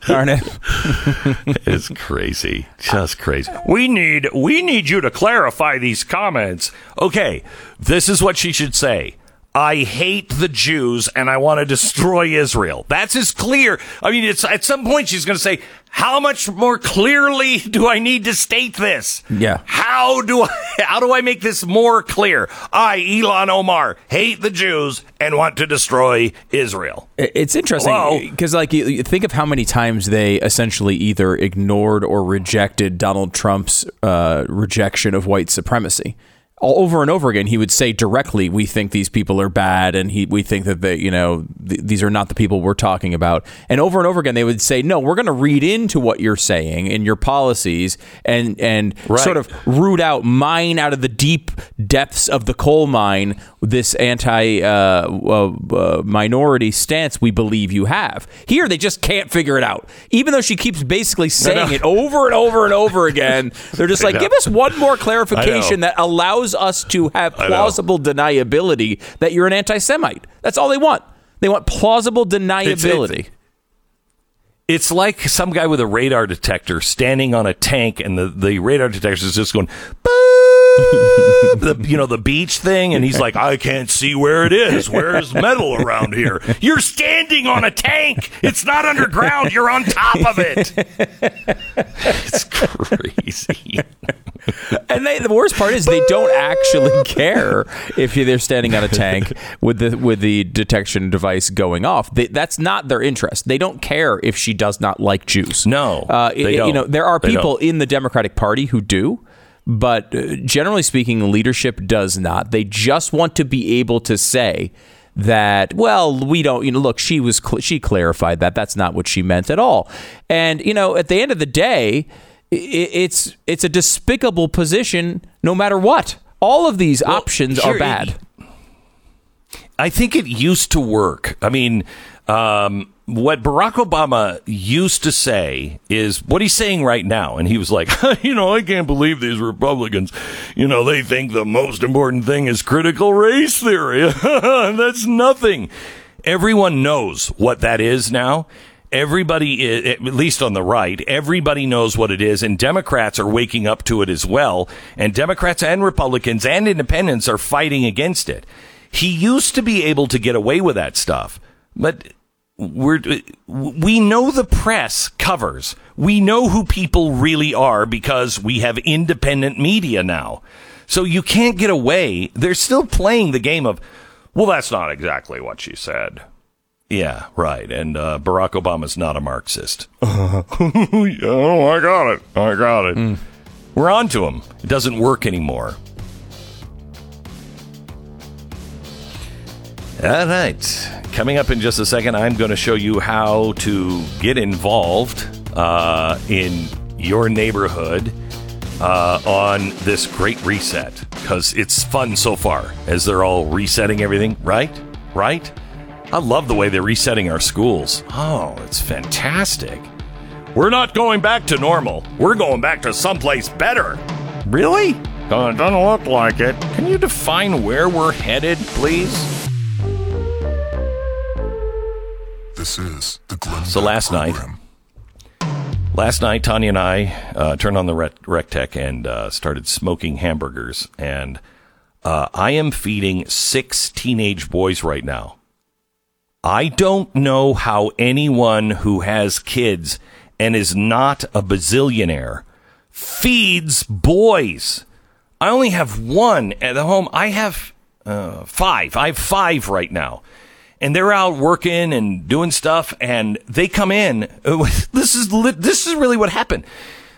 Darn it. it's crazy. Just crazy. We need we need you to clarify these comments. Okay, this is what she should say. I hate the Jews and I want to destroy Israel. That's as clear. I mean, it's at some point she's going to say, how much more clearly do I need to state this? Yeah. How do I, how do I make this more clear? I, Ilhan Omar, hate the Jews and want to destroy Israel. It's interesting because, like, you think of how many times they essentially either ignored or rejected Donald Trump's uh, rejection of white supremacy over and over again, he would say directly, "We think these people are bad, and he, we think that they, you know, th- these are not the people we're talking about." And over and over again, they would say, "No, we're going to read into what you're saying in your policies, and and right. sort of root out, mine out of the deep depths of the coal mine this anti uh, uh, uh, minority stance we believe you have." Here, they just can't figure it out, even though she keeps basically saying it over and over and over again. They're just like, "Give us one more clarification that allows." Us to have plausible deniability that you're an anti Semite. That's all they want. They want plausible deniability. It's, it's, like some guy with a radar detector standing on a tank, and the, the radar detector is just going, the, you know, the beach thing, and he's like, I can't see where it is. Where's metal around here? You're standing on a tank. It's not underground. You're on top of it. It's crazy. and they, the worst part is they don't actually care if they're standing on a tank with the with the detection device going off. They, that's not their interest. They don't care if she does not like Jews. No, uh, you know there are people in the Democratic Party who do but uh, generally speaking, leadership does not. They just want to be able to say that well we don't you know look she was cl- she clarified that that's not what she meant at all and you know at the end of the day it, it's it's a despicable position no matter what all of these well, options are bad I think it used to work. I mean, um, what Barack Obama used to say is what he's saying right now. And he was like, you know, I can't believe these Republicans, you know, they think the most important thing is critical race theory. That's nothing. Everyone knows what that is now. Everybody, at least on the right, everybody knows what it is, and Democrats are waking up to it as well. And Democrats and Republicans and independents are fighting against it. He used to be able to get away with that stuff, but we're we know the press covers. We know who people really are because we have independent media now. So you can't get away. They're still playing the game of, well, that's not exactly what she said. Yeah, right. And uh, Barack Obama's not a Marxist. oh, I got it. I got it. Mm. We're on to him. It doesn't work anymore. All right. Coming up in just a second, I'm going to show you how to get involved uh, in your neighborhood uh, on this great reset because it's fun so far as they're all resetting everything, right? Right? I love the way they're resetting our schools. Oh, it's fantastic. We're not going back to normal. We're going back to someplace better. Really? Uh, it doesn't look like it. Can you define where we're headed, please? This is the Glenn So last night, last night, Tania and I uh, turned on the Rec- Recteq and uh, started smoking hamburgers. And uh, I am feeding six teenage boys right now. I don't know how anyone who has kids and is not a bazillionaire feeds boys. I only have one at the home. I have uh, five. I have five right now. And they're out working and doing stuff, and they come in. This is li- this is really what happened.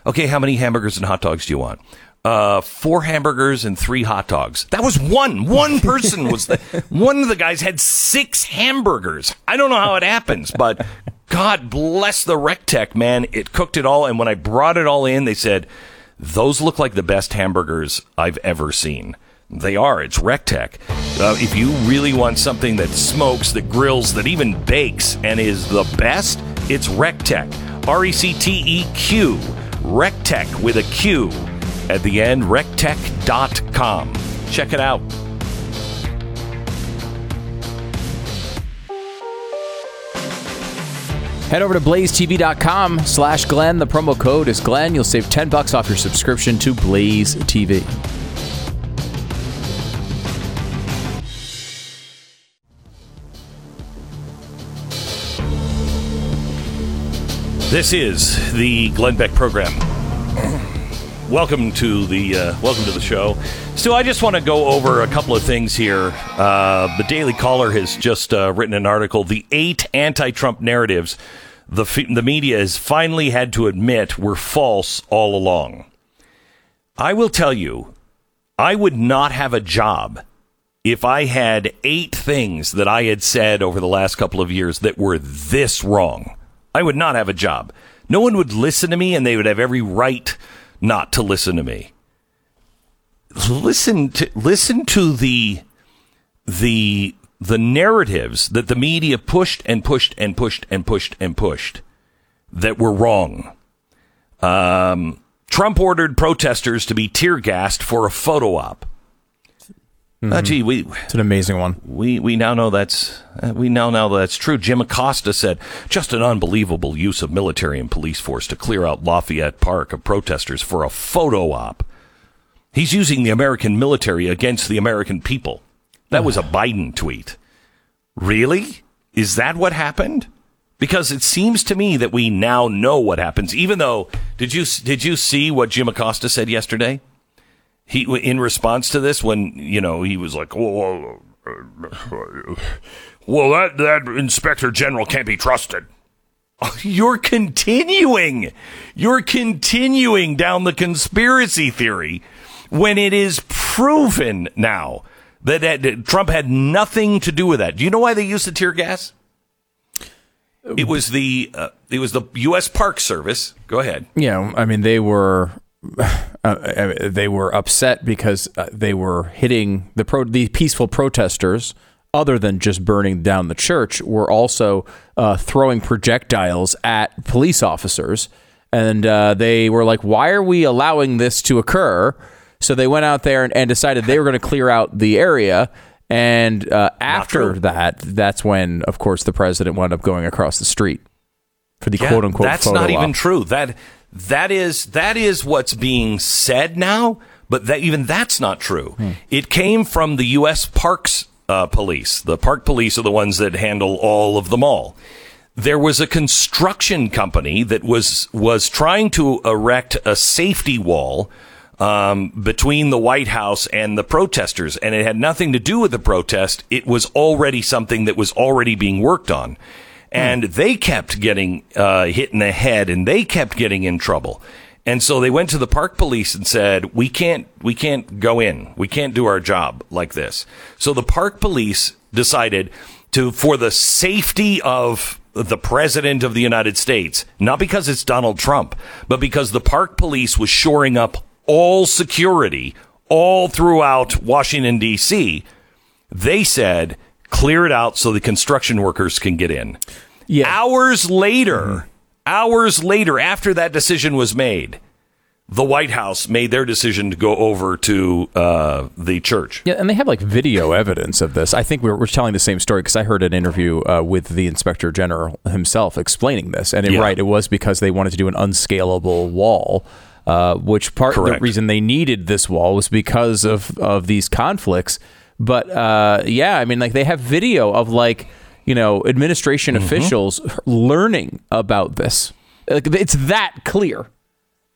Okay, how many hamburgers and hot dogs do you want? Uh, four hamburgers and three hot dogs. That was one. One person was the one of the guys had six hamburgers. I don't know how it happens, but God bless the Recteq, man. It cooked it all, and when I brought it all in, they said those look like the best hamburgers I've ever seen. They are. It's Recteq. Uh, if you really want something that smokes, that grills, that even bakes, and is the best, it's Recteq. R E C T E Q. Recteq with a Q at the end. Recteq.com. Check it out. Head over to blazetv.com slash Glenn. The promo code is Glenn. You'll save 10 bucks off your subscription to Blaze TV. This is the Glenn Beck program. welcome to the uh, welcome to the show. So I just want to go over a couple of things here. Uh, the Daily Caller has just uh, written an article: the eight anti-Trump narratives the f- the media has finally had to admit were false all along. I will tell you, I would not have a job if I had eight things that I had said over the last couple of years that were this wrong. I would not have a job. No one would listen to me, and they would have every right not to listen to me. Listen to listen to the the the narratives that the media pushed and pushed and pushed and pushed and pushed that were wrong. Um, Trump ordered protesters to be tear gassed for a photo op. Uh, gee, we It's an amazing one. we we now know that's uh, we now know that's true. Jim Acosta said just an unbelievable use of military and police force to clear out Lafayette Park of protesters for a photo op. He's using the American military against the American people. That was a Biden tweet. Really? Is that what happened? Because it seems to me that we now know what happens. Even though, did you did you see what Jim Acosta said yesterday? He in response to this, when you know he was like, "Well, uh, well, that that inspector general can't be trusted." You're continuing. You're continuing down the conspiracy theory when it is proven now that, that Trump had nothing to do with that. Do you know why they used the tear gas? It was the uh, it was the U.S. Park Service. Go ahead. Yeah, I mean they were uh, they were upset because uh, they were hitting the pro the peaceful protesters. Other than just burning down the church, were also uh, throwing projectiles at police officers, and uh, they were like, "Why are we allowing this to occur?" So they went out there and, and decided they were going to clear out the area. And uh, after that, that's when, of course, the president wound up going across the street for the Yeah, quote unquote. That's not even true. That that is that is what's being said now, but that even that's not true. Hmm. It came from the U.S. Parks uh, Police. The park police are the ones that handle all of the mall. There was a construction company that was was trying to erect a safety wall um, between the White House and the protesters, and it had nothing to do with the protest. It was already something that was already being worked on, and they kept getting uh, hit in the head, and they kept getting in trouble. And so they went to the park police and said, "We can't, we can't go in. We can't do our job like this." So the park police decided to, for the safety of the president of the United States, not because it's Donald Trump, but because the park police was shoring up all security all throughout Washington, D.C., they said, clear it out so the construction workers can get in. Yeah. Hours later, hours later, after that decision was made, the White House made their decision to go over to uh, the church. Yeah, and they have like video evidence of this. I think we're, we're telling the same story because I heard an interview uh, with the inspector general himself explaining this. And it, Yeah. right, it was because they wanted to do an unscalable wall, uh, which part Correct. the reason they needed this wall was because of of these conflicts. But uh, yeah, I mean, like they have video of like you know administration Mm-hmm. officials learning about this. Like, it's that clear,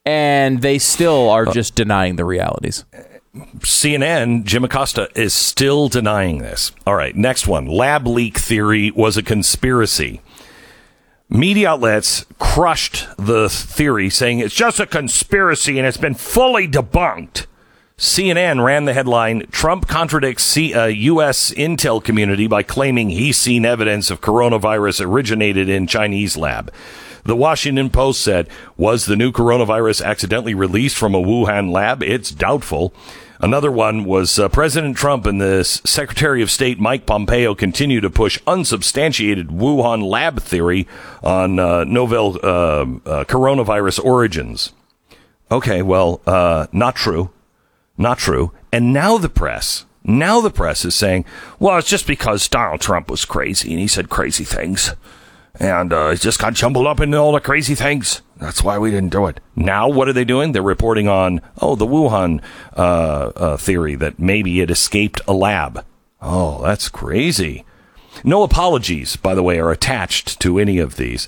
and they still Uh, are just denying the realities. CNN, Jim Acosta is still denying this. All right, next one. Lab leak theory was a conspiracy. Media outlets crushed the theory, saying it's just a conspiracy and it's been fully debunked. CNN ran the headline Trump contradicts C- uh, U.S. intel community by claiming he's seen evidence of coronavirus originated in Chinese lab. The Washington Post said, Was the new coronavirus accidentally released from a Wuhan lab? It's doubtful. Another one was uh, President Trump and the Secretary of State Mike Pompeo continue to push unsubstantiated Wuhan lab theory on uh, novel uh, uh, coronavirus origins. Okay, well, uh, not true. Not true. And now the press, now the press is saying, well, it's just because Donald Trump was crazy and he said crazy things. And uh, he just got jumbled up into all the crazy things. That's why we didn't do it. Now, what are they doing? They're reporting on, oh, the Wuhan uh, uh, theory that maybe it escaped a lab. Oh, that's crazy. No apologies, by the way, are attached to any of these.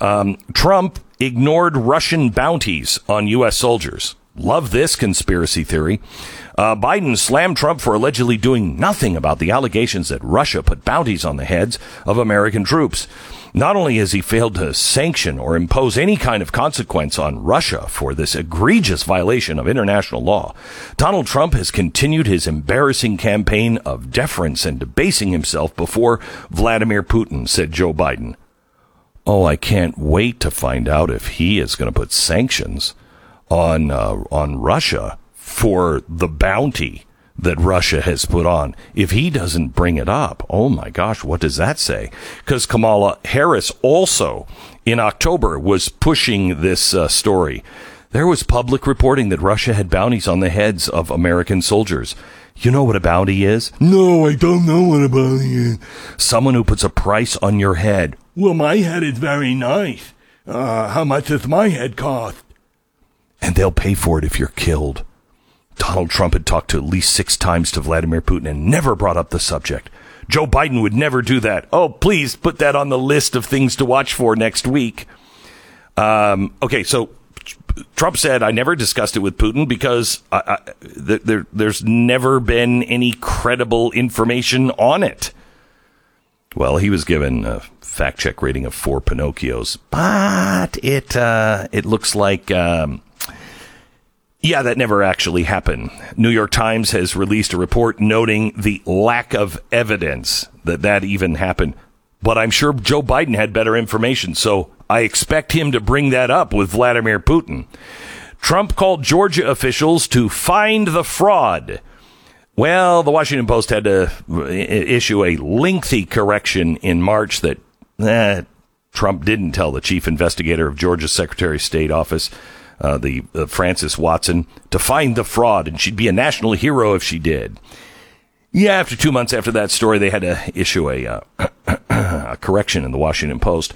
Um, Trump ignored Russian bounties on U.S. soldiers. Love this conspiracy theory. Uh, Biden slammed Trump for allegedly doing nothing about the allegations that Russia put bounties on the heads of American troops. Not only has he failed to sanction or impose any kind of consequence on Russia for this egregious violation of international law, Donald Trump has continued his embarrassing campaign of deference and debasing himself before Vladimir Putin, said Joe Biden. Oh, I can't wait to find out if he is going to put sanctions on uh, on Russia for the bounty that Russia has put on. If he doesn't bring it up, oh my gosh, what does that say? Because Kamala Harris also in October was pushing this uh, story. There was public reporting that Russia had bounties on the heads of American soldiers. You know what a bounty is? No, I don't know what a bounty is. Someone who puts a price on your head. Well, my head is very nice. Uh, how much does my head cost? And they'll pay for it if you're killed. Donald Trump had talked to at least six times to Vladimir Putin and never brought up the subject. Joe Biden would never do that. Oh, please put that on the list of things to watch for next week. Um, okay, so Trump said, I never discussed it with Putin because I, I, th- there, there's never been any credible information on it. Well, he was given a fact check rating of four Pinocchios, but it uh, it looks like um, yeah, that never actually happened. New York Times has released a report noting the lack of evidence that that even happened. But I'm sure Joe Biden had better information, so I expect him to bring that up with Vladimir Putin. Trump called Georgia officials to find the fraud. Well, the Washington Post had to issue a lengthy correction in March that eh, Trump didn't tell the chief investigator of Georgia's Secretary of State office, uh, the uh, Frances Watson, to find the fraud, and she'd be a national hero if she did. Yeah, after two months after that story, they had to issue a, uh, a correction in the Washington Post.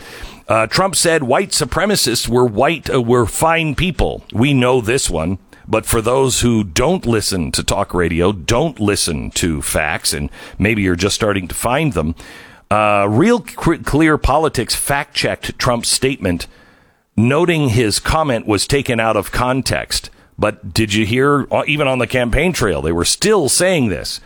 Uh, Trump said white supremacists were white uh, were fine people. We know this one. But for those who don't listen to talk radio, don't listen to facts, and maybe you're just starting to find them, uh, Real Clear Politics fact checked Trump's statement, noting his comment was taken out of context. But did you hear, uh, even on the campaign trail, they were still saying this?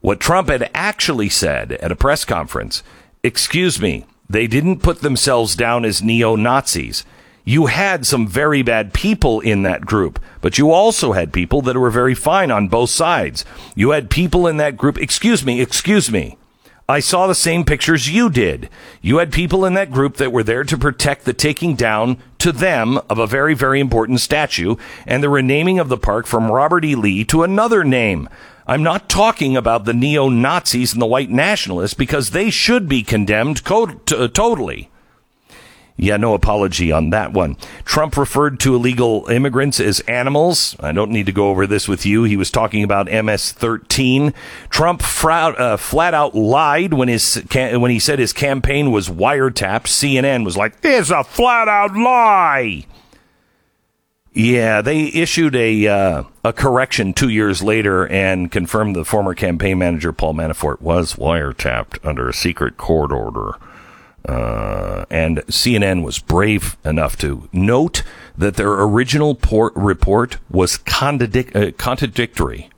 What Trump had actually said at a press conference excuse me, they didn't put themselves down as neo Nazis. You had some very bad people in that group, but you also had people that were very fine on both sides. You had people in that group, excuse me, excuse me. I saw the same pictures you did. You had people in that group that were there to protect the taking down to them of a very, very important statue and the renaming of the park from Robert E. Lee to another name. I'm not talking about the neo Nazis and the white nationalists because they should be condemned co- t- totally. Yeah, no apology on that one. Trump referred to illegal immigrants as animals. I don't need to go over this with you. He was talking about MS-13. Trump frout, uh, flat out lied when his when he said his campaign was wiretapped. CNN was like, "It's a flat out lie." Yeah, they issued a uh, a correction two years later and confirmed the former campaign manager Paul Manafort was wiretapped under a secret court order. Uh, and CNN was brave enough to note that their original port report was contradic- uh, contradictory.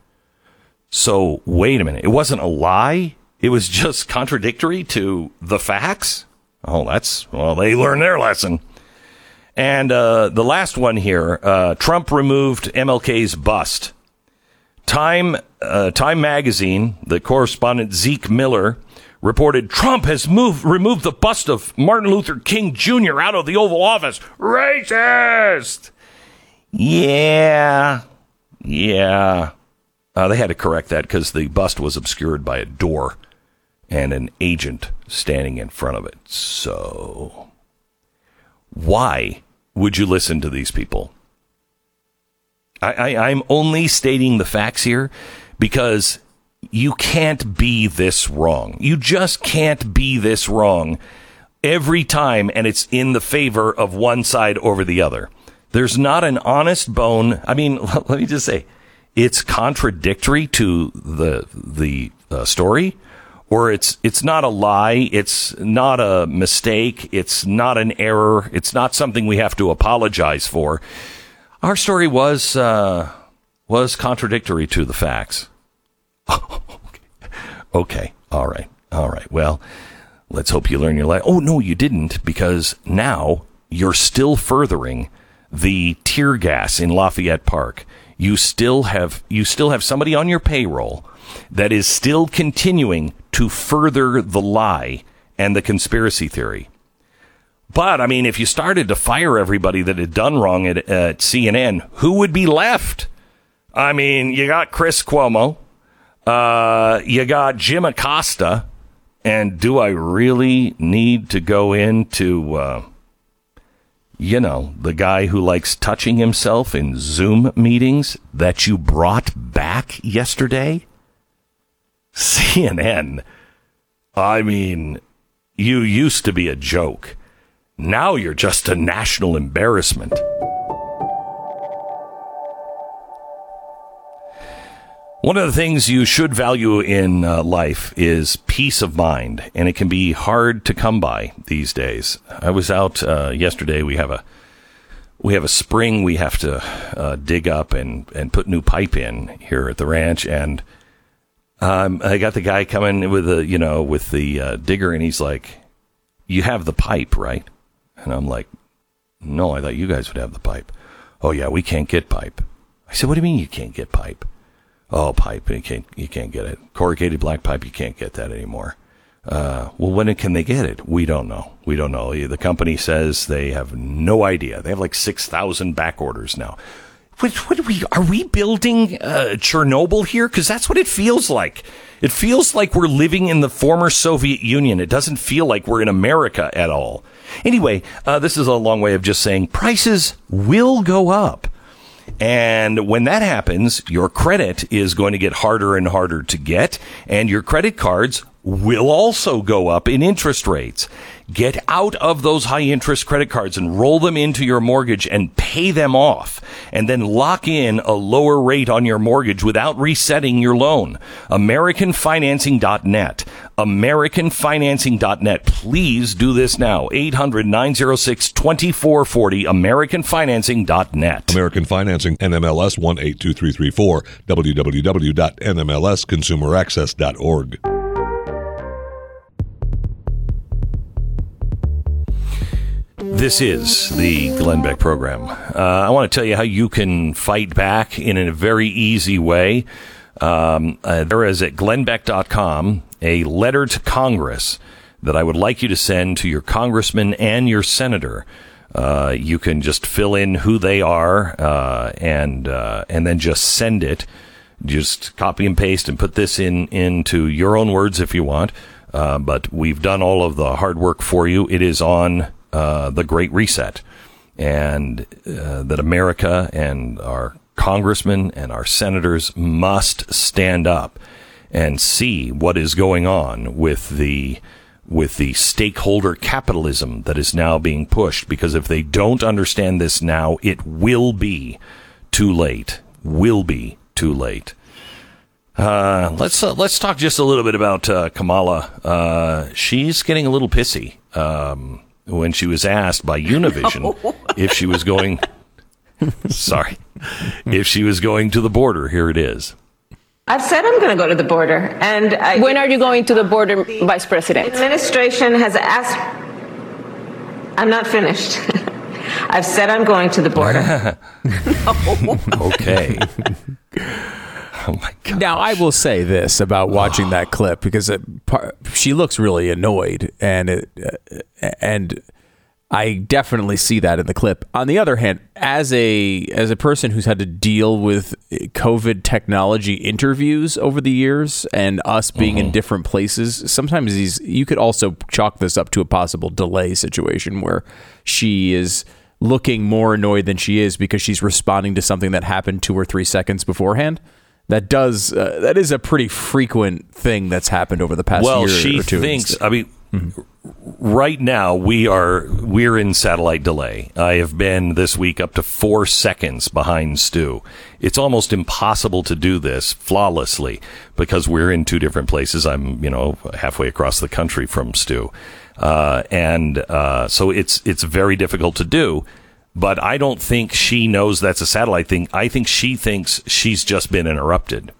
So wait a minute, it wasn't a lie. It was just contradictory to the facts. Oh, that's well, they learned their lesson. And uh, the last one here, uh, Trump removed MLK's bust. Time uh, Time magazine, the correspondent Zeke Miller reported Trump has moved removed the bust of Martin Luther King Jr. out of the Oval Office. Racist. Yeah, yeah. Uh, they had to correct that because the bust was obscured by a door and an agent standing in front of it. So, why would you listen to these people? I, I, I'm only stating the facts here because you can't be this wrong. You just can't be this wrong every time, and it's in the favor of one side over the other. There's not an honest bone. I mean, let me just say, it's contradictory to the the uh, story, or it's it's not a lie. It's not a mistake. It's not an error. It's not something we have to apologize for. Our story was uh, was contradictory to the facts. okay. All right. All right. Well, let's hope you learn your lesson. Oh, no, you didn't, because now you're still furthering the tear gas in Lafayette Park. You still have you still have somebody on your payroll that is still continuing to further the lie and the conspiracy theory. But I mean, if you started to fire everybody that had done wrong at, at CNN, who would be left? I mean, you got Chris Cuomo, uh, you got Jim Acosta, and do I really need to go into, uh, you know, the guy who likes touching himself in Zoom meetings that you brought back yesterday? CNN. I mean, you used to be a joke. Now you're just a national embarrassment. One of the things you should value in uh, life is peace of mind, and it can be hard to come by these days. I was out uh, yesterday. We have a we have a spring we have to uh, dig up and and put new pipe in here at the ranch, and um, I got the guy coming with a you know with the uh, digger, and he's like, "You have the pipe, right?" And I'm like, "No, I thought you guys would have the pipe." Oh yeah, we can't get pipe. I said, "What do you mean you can't get pipe?" Oh, pipe, you can't you can't get it. Corrugated black pipe, you can't get that anymore. Uh, well, when can they get it? We don't know. We don't know. The company says they have no idea. They have like six thousand back orders now. What, what are we? Are we building uh, Chernobyl here? Because that's what it feels like. It feels like we're living in the former Soviet Union. It doesn't feel like we're in America at all. Anyway, uh, this is a long way of just saying prices will go up. And when that happens, your credit is going to get harder and harder to get, and your credit cards will also go up in interest rates. Get out of those high interest credit cards and roll them into your mortgage and pay them off. And then lock in a lower rate on your mortgage without resetting your loan. AmericanFinancing.net. AmericanFinancing.net. Please do this now. 800 906 2440. AmericanFinancing.net. American Financing, NMLS 182334, www.nmlsconsumeraccess.org. This is the Glenn Beck program. Uh, I want to tell you how you can fight back in a very easy way. Um, uh, there is at glennbeck.com a letter to Congress that I would like you to send to your congressman and your senator. Uh, you can just fill in who they are uh, and uh, and then just send it. Just copy and paste and put this in into your own words if you want. Uh, but we've done all of the hard work for you. It is on uh, the Great Reset, and uh, that America and our congressmen and our senators must stand up and see what is going on with the with the stakeholder capitalism that is now being pushed because if they don't understand this now it will be too late will be too late uh, let's uh, let's talk just a little bit about uh, Kamala. Uh, she's getting a little pissy um, when she was asked by Univision if she was going. sorry, if she was going to the border. Here it is. I've said I'm going to go to the border, and I, When are you going to the border, Vice President? administration has asked. I'm not finished. I've said I'm going to the border. Okay. Oh my god. Now, I will say this about watching that clip because it, par- she looks really annoyed, and it, uh, and I definitely see that in the clip. On the other hand, as a as a person who's had to deal with COVID technology interviews over the years, and us being in different places, sometimes these you could also chalk this up to a possible delay situation where she is looking more annoyed than she is because she's responding to something that happened two or three seconds beforehand. That does uh, that is a pretty frequent thing that's happened over the past well, year she or two. thinks. I mean, right now we are we're in satellite delay. I have been this week up to four seconds behind Stu. It's almost impossible to do this flawlessly because we're in two different places. I'm you know halfway across the country from Stu, uh, and uh, so it's it's very difficult to do. But I don't think she knows that's a satellite thing. I think she thinks she's just been interrupted.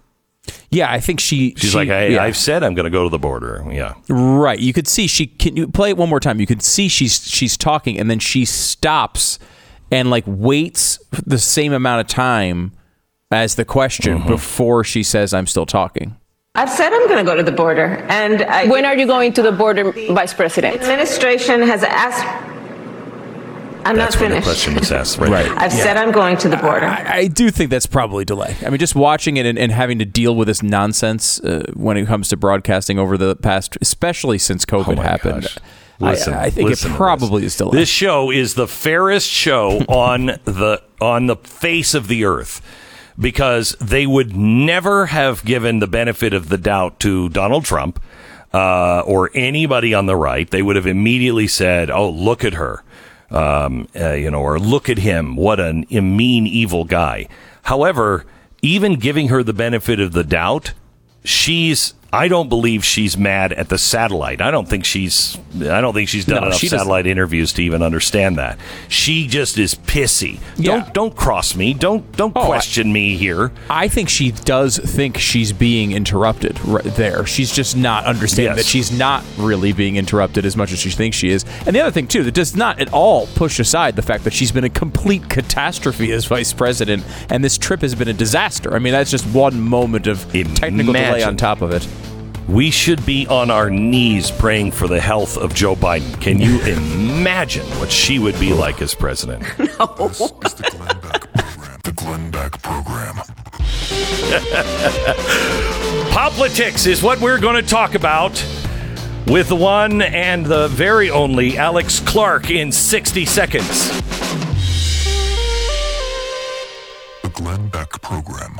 Yeah, I think she. She's she- like, I, yeah. I've said I'm going to go to the border. Yeah. Right. You could see she can you play it one more time. You could see she's she's talking and then she stops and like waits the same amount of time as the question mm-hmm. before she says I'm still talking. I've said I'm going to go to the border, and I, When are you going to the border, Vice President? administration has asked. I'm That's not when the finished. question is asked. Right. Right. I've said I'm going to the border. I, I do think that's probably delay. I mean, just watching it and, and having to deal with this nonsense uh, when it comes to broadcasting over the past, especially since COVID Oh happened. gosh. I- Listen, I, think listen it probably is delay. This show is the fairest show on the on the face of the earth because they would never have given the benefit of the doubt to Donald Trump uh, or anybody on the right. They would have immediately said, "Oh, look at her," um, uh, you know, or "Look at him, what a mean, evil guy." However, even giving her the benefit of the doubt, she's I don't believe she's mad at the satellite. I don't think she's I don't think she's done No, enough she doesn't- satellite interviews to even understand that. She just is pissy. Yeah. Don't don't cross me. Don't don't Oh, I- question me here. I think she does think she's being interrupted right there. She's just not understanding Yes. that she's not really being interrupted as much as she thinks she is. And the other thing too, that does not at all push aside the fact that she's been a complete catastrophe as vice president, and this trip has been a disaster. I mean, that's just one moment of technical delay on top of it. We should be on our knees praying for the health of Joe Biden. Can you imagine what she would be like as president? This is the Glenn Beck program. The Glenn Beck program. POPlitics is what we're going to talk about with the one and the very only Alex Clark in 60 seconds. The Glenn Beck program.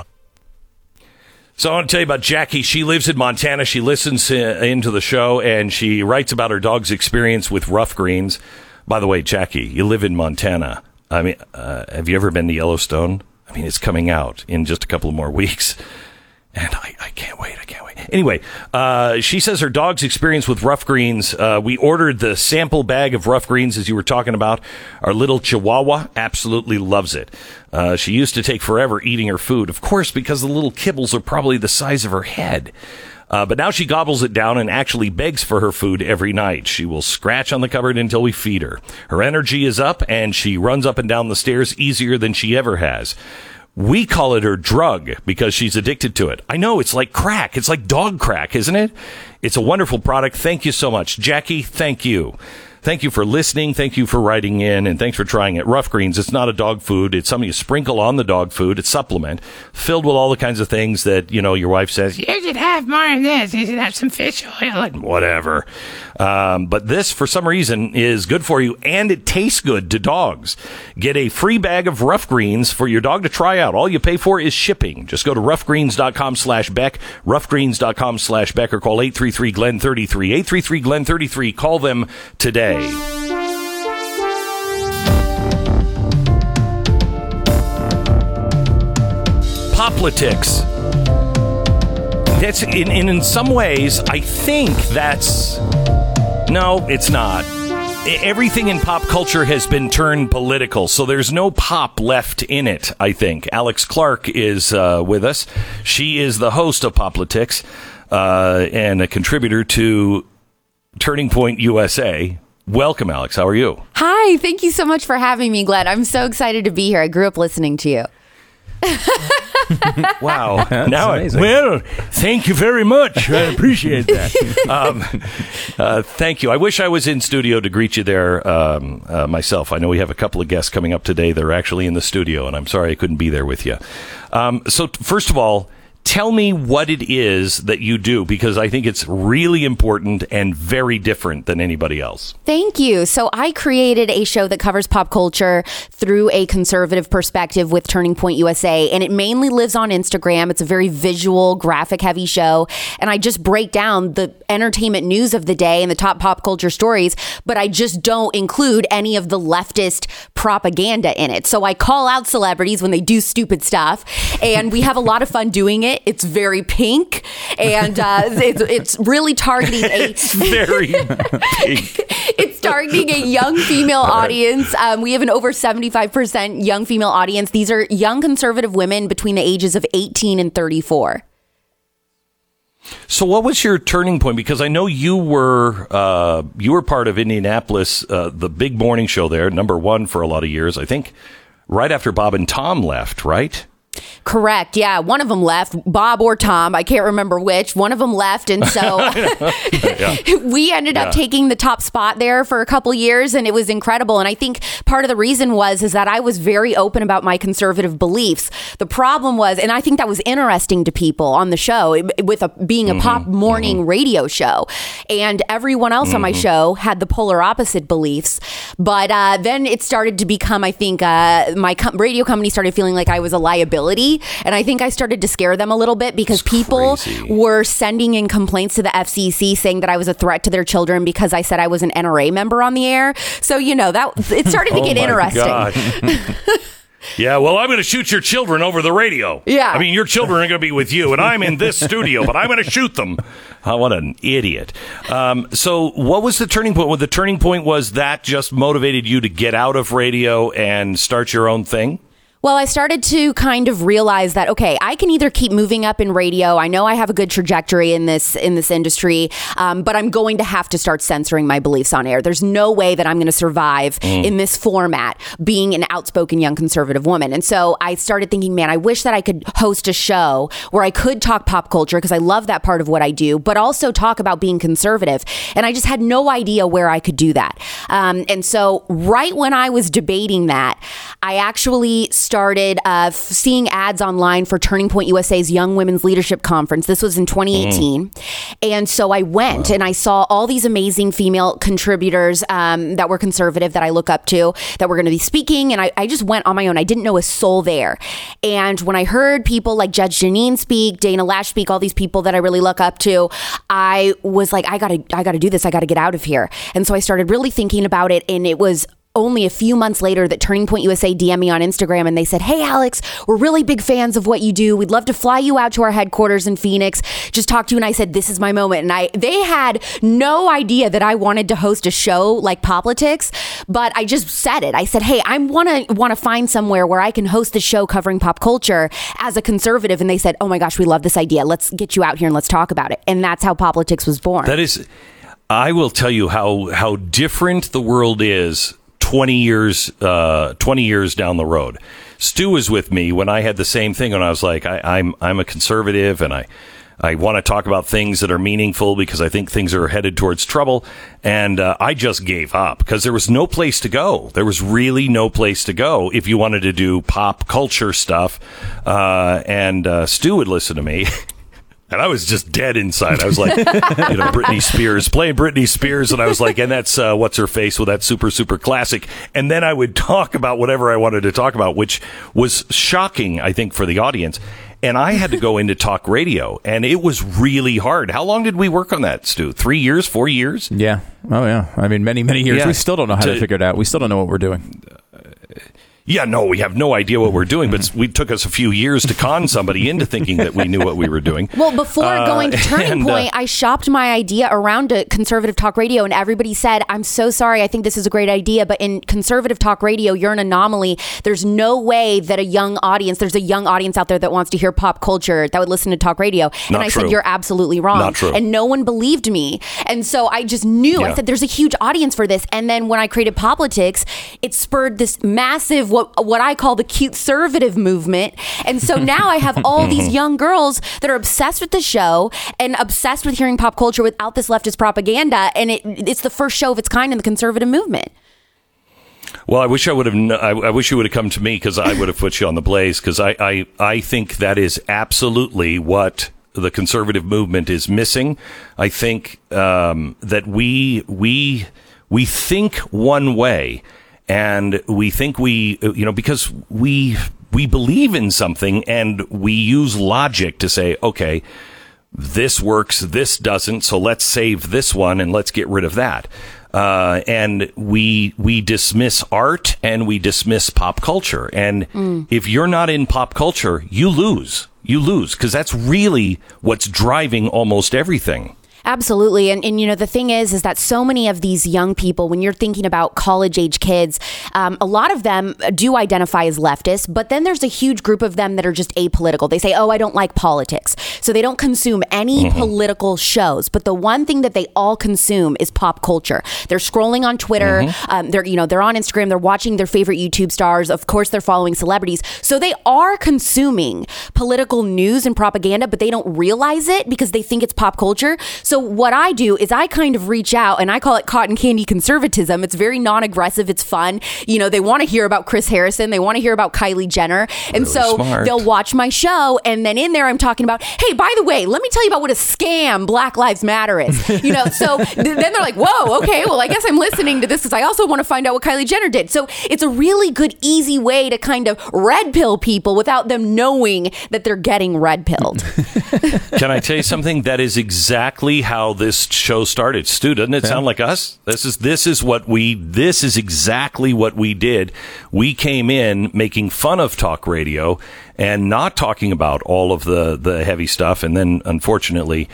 So I want to tell you about Jackie. She lives in Montana. She listens uh, into the show and she writes about her dog's experience with Ruff Greens. By the way, Jackie, you live in Montana. I mean, uh, have you ever been to Yellowstone? I mean, it's coming out in just a couple of more weeks. And I, I can't wait. I can't wait. Anyway, uh, she says her dog's experience with Ruff Greens. Uh, we ordered the sample bag of Ruff Greens, as you were talking about. Our little Chihuahua absolutely loves it. Uh, she used to take forever eating her food, of course, because the little kibbles are probably the size of her head. Uh, but now she gobbles it down and actually begs for her food every night. She will scratch on the cupboard until we feed her. Her energy is up and she runs up and down the stairs easier than she ever has. We call it her drug because she's addicted to it. I know it's like crack. It's like dog crack, isn't it? It's a wonderful product. Thank you so much. Jackie, thank you. Thank you for listening. Thank you for writing in and thanks for trying it. Ruff Greens, it's not a dog food. It's something you sprinkle on the dog food. It's supplement filled with all the kinds of things that, you know, your wife says, you should have more of this. You should have some fish oil and whatever. Um, but this, for some reason, is good for you and it tastes good to dogs. Get a free bag of Ruff Greens for your dog to try out. All you pay for is shipping. Just go to ruffgreens.com slash Beck, ruffgreens.com slash Beck, or call 833 Glen 33. 833 Glen 33. Call them today. POPlitics. That's in, in in some ways. I think that's no, it's not. Everything in pop culture has been turned political, so there's no pop left in it. I think Alex Clark is uh, with us. She is the host of POPlitics uh, and a contributor to Turning Point USA. Welcome, Alex. How are you? Hi, thank you so much for having me, Glenn. I'm so excited to be here. I grew up listening to you. Wow. That's now, I, well, thank you very much. I appreciate that. um, uh, thank you. I wish I was in studio to greet you there um, uh, myself. I know we have a couple of guests coming up today that are actually in the studio, and I'm sorry I couldn't be there with you. Um, so, t- first of all, tell me what it is that you do because I think it's really important and very different than anybody else. Thank you. So, I created a show that covers pop culture through a conservative perspective with Turning Point USA, and it mainly lives on Instagram. It's a very visual, graphic heavy show, and I just break down the entertainment news of the day and the top pop culture stories, but I just don't include any of the leftist propaganda in it. So, I call out celebrities when they do stupid stuff, and we have a lot of fun doing it. It's very pink, and uh, it's, it's really targeting a It's very pink. it's targeting a young female audience. Um, we have an over 75% young female audience. These are young conservative women between the ages of 18 and 34. So, what was your turning point? Because I know you were uh, you were part of Indianapolis, uh, the big morning show there, number one for a lot of years. I think right after Bob and Tom left, right? Correct. Yeah. One of them left, Bob or Tom. I can't remember which. One of them left. And so we ended up taking the top spot there for a couple years and it was incredible. And I think part of the reason was is that I was very open about my conservative beliefs. The problem was, and I think that was interesting to people on the show with a, being a pop morning radio show. And everyone else on my Mhm. show had the polar opposite beliefs. But uh, then it started to become, I think, uh, my com- radio company started feeling like I was a liability. And I think I started to scare them a little bit because people were sending in complaints to the FCC saying that I was a threat to their children because I said I was an NRA member on the air. So, you know, that it started to Oh get interesting. Yeah, well, I'm going to shoot your children over the radio. Yeah. I mean, your children are going to be with you, and I'm in this studio, but I'm going to shoot them. Oh, what an idiot. Um, so, what was the turning point? Well, the turning point was that just motivated you to get out of radio and start your own thing? Well, I started to kind of realize that okay, I can either keep moving up in radio. I know I have a good trajectory in this in this industry, um, but I'm going to have to start censoring my beliefs on air. There's no way that I'm going to survive Mm. in this format, being an outspoken young conservative woman. And so I started thinking, man, I wish that I could host a show where I could talk pop culture because I love that part of what I do, but also talk about being conservative. And I just had no idea where I could do that. Um, and so right when I was debating that, I actually started uh, seeing ads online for Turning Point USA's Young Women's Leadership Conference. This was in 2018. And so I went and I saw all these amazing female contributors um, that were conservative that I look up to that were going to be speaking. And I, I just went on my own. I didn't know a soul there. And when I heard people like Judge Jeanine speak, Dana Loesch speak, all these people that I really look up to, I was like, I gotta, I gotta do this. I gotta get out of here. And so I started really thinking about it. And it was only a few months later that Turning Point USA DM me on Instagram and they said, Hey, Alex, we're really big fans of what you do. We'd love to fly you out to our headquarters in Phoenix, just talk to you. And I said, This is my moment. And I, they had no idea that I wanted to host a show like POPlitics, but I just said it. I said, Hey, I want to, want to find somewhere where I can host the show covering pop culture as a conservative. And they said, Oh my gosh, we love this idea. Let's get you out here and let's talk about it. And that's how POPlitics was born. That is, I will tell you how how different the world is twenty years uh, twenty years down the road. Stu was with me when I had the same thing, and I was like, I, I'm I'm a conservative, and I I want to talk about things that are meaningful because I think things are headed towards trouble. And uh, I just gave up because there was no place to go. There was really no place to go if you wanted to do pop culture stuff. Uh, and uh, Stu would listen to me. And I was just dead inside. I was like, you know, Britney Spears, playing Britney Spears. And I was like, and that's, uh, what's her face with that super, super classic. And then I would talk about whatever I wanted to talk about, which was shocking, I think, for the audience. And I had to go into talk radio and it was really hard. How long did we work on that, Stu? Three years, four years? Yeah. Oh, yeah. I mean, many, many years. Yeah. We still don't know how to, To- figure it out. We still don't know what we're doing. Yeah, no, we have no idea what we're doing, but we took us a few years to con somebody into thinking that we knew what we were doing. Well, before Uh, going to Turning and, uh, Point, I shopped my idea around to conservative talk radio, and everybody said, I'm so sorry. I think this is a great idea, but in conservative talk radio, you're an anomaly. There's no way that a young audience, there's a young audience out there that wants to hear pop culture that would listen to talk radio. and I true. said, You're absolutely wrong. Not true. And no one believed me. And so I just knew. yeah. I said, There's a huge audience for this. And then when I created POPlitics, it spurred this massive, what, what I call the cute conservative movement. And so now I have all these young girls that are obsessed with the show and obsessed with hearing pop culture without this leftist propaganda. And it, it's the first show of its kind in the conservative movement. Well, I wish I would have. kn- I, I wish you would have come to me because I would have put you on the blaze. Because I, I, I think that is absolutely what the conservative movement is missing. I think um, that we we we think one way, and we think we you know because we we believe in something and we use logic to say okay this works, this doesn't, so let's save this one and let's get rid of that. Uh, and we we dismiss art and we dismiss pop culture. And if you're not in pop culture, you lose. You lose because that's really what's driving almost everything. Absolutely. And, and, you know, the thing is, is that so many of these young people, when you're thinking about college age kids, um, a lot of them do identify as leftist, but then there's a huge group of them that are just apolitical. They say, oh, I don't like politics. So they don't consume any Mhm. political shows. But the one thing that they all consume is pop culture. They're scrolling on Twitter. Mhm. Um, they're, you know, they're on Instagram. They're watching their favorite YouTube stars. Of course, they're following celebrities. So they are consuming political news and propaganda, but they don't realize it because they think it's pop culture. So what I do is I kind of reach out and I call it cotton candy conservatism. It's very non-aggressive. It's fun. You know, they want to hear about Chris Harrison. They want to hear about Kylie Jenner. And Really so smart. they'll watch my show and then in there I'm talking about, hey, by the way, let me tell you about what a scam Black Lives Matter is. You know, so th- then they're like, whoa, okay, well, I guess I'm listening to this because I also want to find out what Kylie Jenner did. So it's a really good, easy way to kind of red pill people without them knowing that they're getting red pilled. Can I tell you something? That is exactly how this show started. Stu, doesn't it sound like us? This is this is what we this is exactly what we did. We came in making fun of talk radio and not talking about all of the the heavy stuff and then unfortunately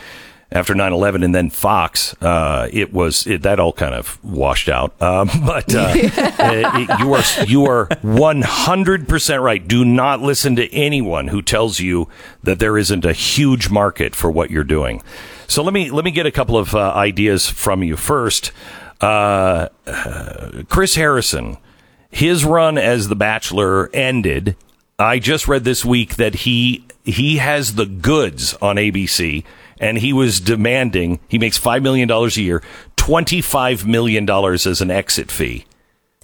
after 9-11 and then Fox, uh, it was it, that all kind of washed out. Um, but uh, uh, it- you are you are one hundred percent right. Do not listen to anyone who tells you that there isn't a huge market for what you're doing. So let me let me get a couple of uh, ideas from you first. Uh, uh, Chris Harrison, his run as The Bachelor ended. I just read this week that he he has the goods on ABC, and he was demanding he makes five million dollars a year, twenty five million dollars as an exit fee.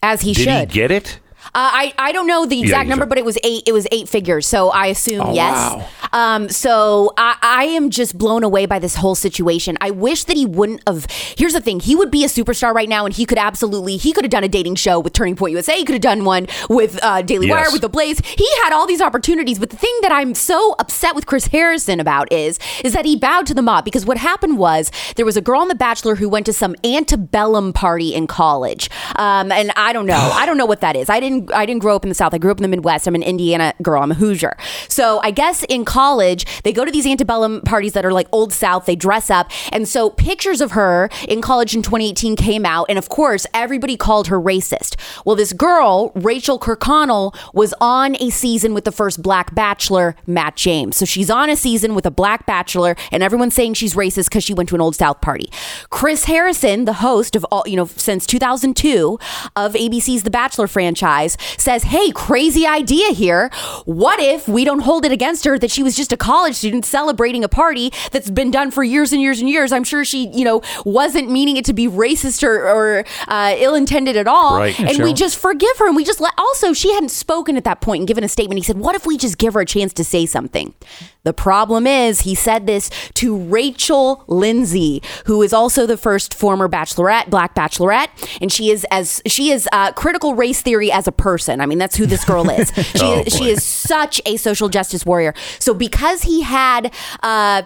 As he Did should. he get it? Uh, I I don't know the exact number, but it was eight. It was eight figures. So I assume Oh, yes. wow. Um. So I I am just blown away by this whole situation. I wish that he wouldn't have. Here's the thing: he would be a superstar right now, and he could absolutely he could have done a dating show with Turning Point USA. He could have done one with uh, Daily Yes. Wire with The Blaze. He had all these opportunities. But the thing that I'm so upset with Chris Harrison about is is that he bowed to the mob because what happened was there was a girl on The Bachelor who went to some antebellum party in college, um, and I don't know. I don't know what that is. I didn't. I didn't grow up in the South. I grew up in the Midwest. I'm an Indiana girl. I'm a Hoosier. So I guess in college they go to these antebellum parties that are like old South. They dress up, and so pictures of her in college in 2018 came out, and of course everybody called her racist. Well, this girl, Rachel Kirkconnell, was on a season with the first Black Bachelor, Matt James. So she's on a season with a Black Bachelor, and everyone's saying she's racist because she went to an old South party. Chris Harrison, the host of all, you know, since 2002 of ABC's The Bachelor franchise, Office says, "Hey, crazy idea here. What if we don't hold it against her that she was just a college student celebrating a party that's been done for years and years and years? I'm sure she, you know, wasn't meaning it to be racist or, or uh, ill-intended at all, Right. and Sure. we just forgive her and we just let. Also, she hadn't spoken at that point and given a statement. He said, "What if we just give her a chance to say something?" The problem is, he said this to Rachel Lindsay, who is also the first former bachelorette, black bachelorette, and she is as she is uh, critical race theory as a person. I mean, that's who this girl is. She, Oh, is, she is such a social justice warrior. So because he had. Uh,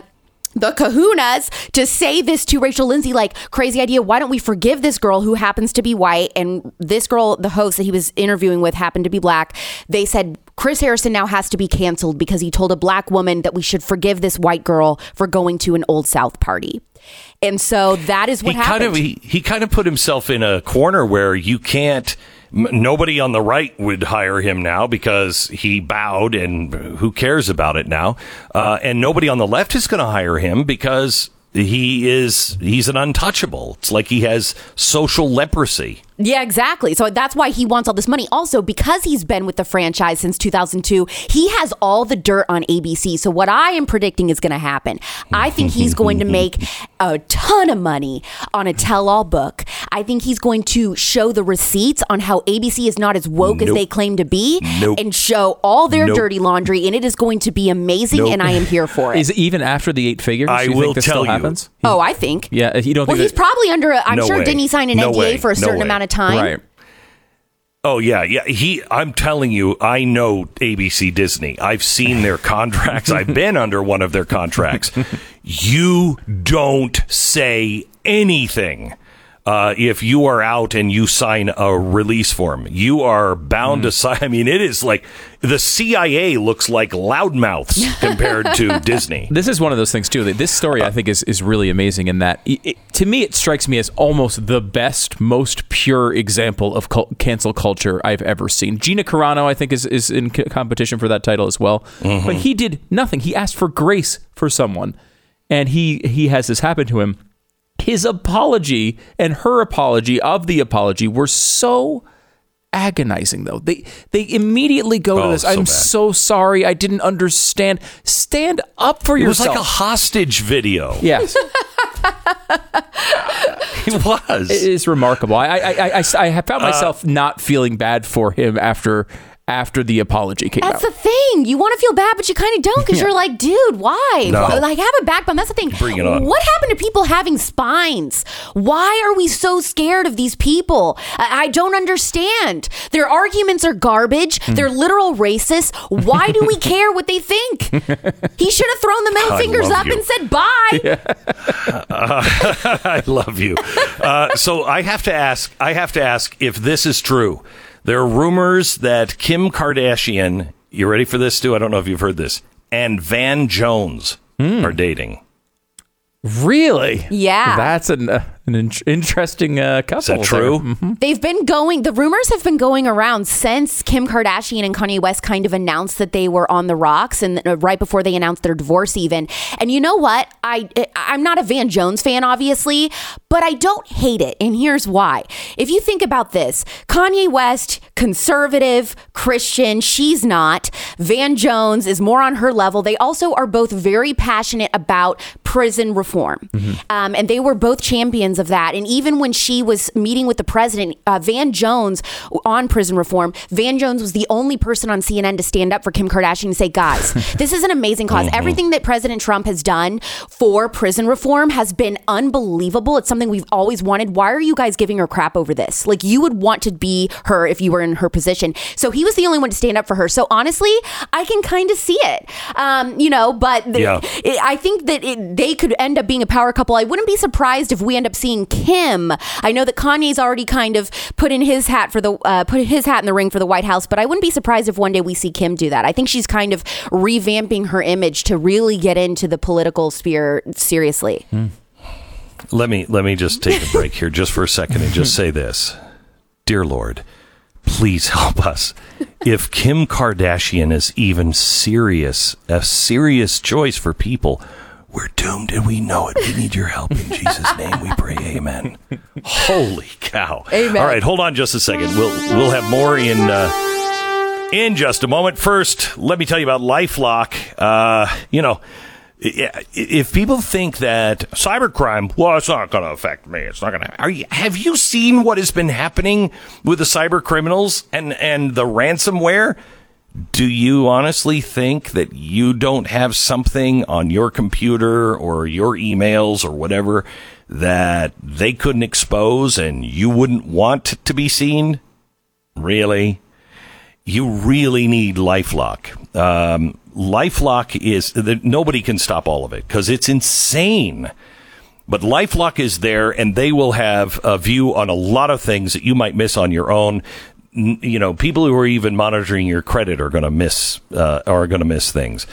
the kahunas to say this to Rachel Lindsay, like, crazy idea. Why don't we forgive this girl who happens to be white? And this girl, the host that he was interviewing with, happened to be black. They said, Chris Harrison now has to be canceled because he told a black woman that we should forgive this white girl for going to an Old South party. And so that is what he happened. kind of he, he kind of put himself in a corner where you can't nobody on the right would hire him now because he bowed and who cares about it now uh, and nobody on the left is going to hire him because he is he's an untouchable it's like he has social leprosy Yeah, exactly. So that's why he wants all this money. Also, because he's been with the franchise since 2002, he has all the dirt on ABC. So what I am predicting is going to happen. I think he's going to make a ton of money on a tell-all book. I think he's going to show the receipts on how ABC is not as woke as they claim to be Nope. and show all their Nope. dirty laundry and it is going to be amazing Nope. and I am here for it. Is it even after the eight figures? I you will think this tell still you. happens? oh, I think. Yeah, you don't Well, think he's that- probably under a, I'm No sure way. didn't he sign an No NDA way. for a certain way. amount of time? Right. Oh yeah, yeah. He, I'm telling you, I know ABC Disney. I've seen their contracts. I've been under one of their contracts. You don't say anything uh, if you are out and you sign a release form. You are bound to sign. I mean, it is like the CIA looks like loudmouths compared to Disney. This is one of those things too. that This story I think is is really amazing in that it, it- to me it strikes me as almost the best, most pure example of cul- cancel culture I've ever seen. Gina Carano I think is is in c- competition for that title as well, Mm-hmm. but he did nothing. He asked for grace for someone, and he he has this happen to him. His apology and her apology of the apology were so agonizing though. They they immediately go to Oh, this. so I'm bad. so sorry. I didn't understand. Stand up for yourself. It was like a hostage video. Yes. It was. It is remarkable. I I, I, I, I have found Uh, myself not feeling bad for him after after the apology came out. That's out. the thing. You want to feel bad, but you kind of don't because Yeah. you're like, dude, why? No. Like, have a backbone. That's the thing. Bring it on. What happened to people having spines? Why are we so scared of these people? I, I don't understand. Their arguments are garbage. Hmm. They're literal racists. Why do we care what they think? He should have thrown the middle I fingers love up you. and said bye. Uh, I love you. Uh, so I have to ask. I have to ask if this is true. There are rumors that Kim Kardashian. You ready for this, Stu? I don't know if you've heard this. And Van Jones Hmm. are dating. Really? Yeah. That's an uh, an in- interesting uh, couple. Is that true? there. Mhm. They've been going, the rumors have been going around since Kim Kardashian and Kanye West kind of announced that they were on the rocks and uh, right before they announced their divorce, even. And you know what? I, I'm not a Van Jones fan, obviously, but I don't hate it. And here's why. If you think about this, Kanye West, conservative, Christian, she's not. Van Jones is more on her level. They also are both very passionate about prison reform. Um, and they were both champions of that. And even when she was meeting with the president, uh, Van Jones on prison reform, Van Jones was the only person on CNN to stand up for Kim Kardashian and say, guys, this is an amazing because Mhm. Everything that President Trump has done for prison reform has been unbelievable. It's something we've always wanted. Why are you guys giving her crap over this? Like, you would want to be her if you were in her position. So he was the only one to stand up for her. So honestly, I can kind of see it. Um, you know, but the, Yeah. it, I think that it, they could end up being a power couple. I wouldn't be surprised if we end up seeing Kim. I know that Kanye's already kind of put in his hat for the uh, put his hat in the ring for the White House, but I wouldn't be surprised if one day we see Kim do that. I think she's kind of revamping her image to really get into the political sphere seriously. Let me let me just take a break here just for a second and just say this. Dear Lord, please help us. If Kim Kardashian is even serious, a serious choice for people, We're doomed and we know it. We need your help. In Jesus' name we pray. Amen. Holy cow. Amen. All right, hold on just a second. We'll we'll have more in uh, in just a moment. First, let me tell you about LifeLock. Uh, you know, if people think that cybercrime, well, it's not going to affect me. It's not going to. Are you? Have you seen what has been happening with the cyber criminals and and the ransomware? Do you honestly think that you don't have something on your computer or your emails or whatever that they couldn't expose and you wouldn't want to be seen? Really? You really need Lifelock. Um, Lifelock is nobody can stop all of it because it's insane. But Lifelock is there, and they will have a view on a lot of things that you might miss on your own. You know, people who are even monitoring your credit are going to miss uh, are going to miss things.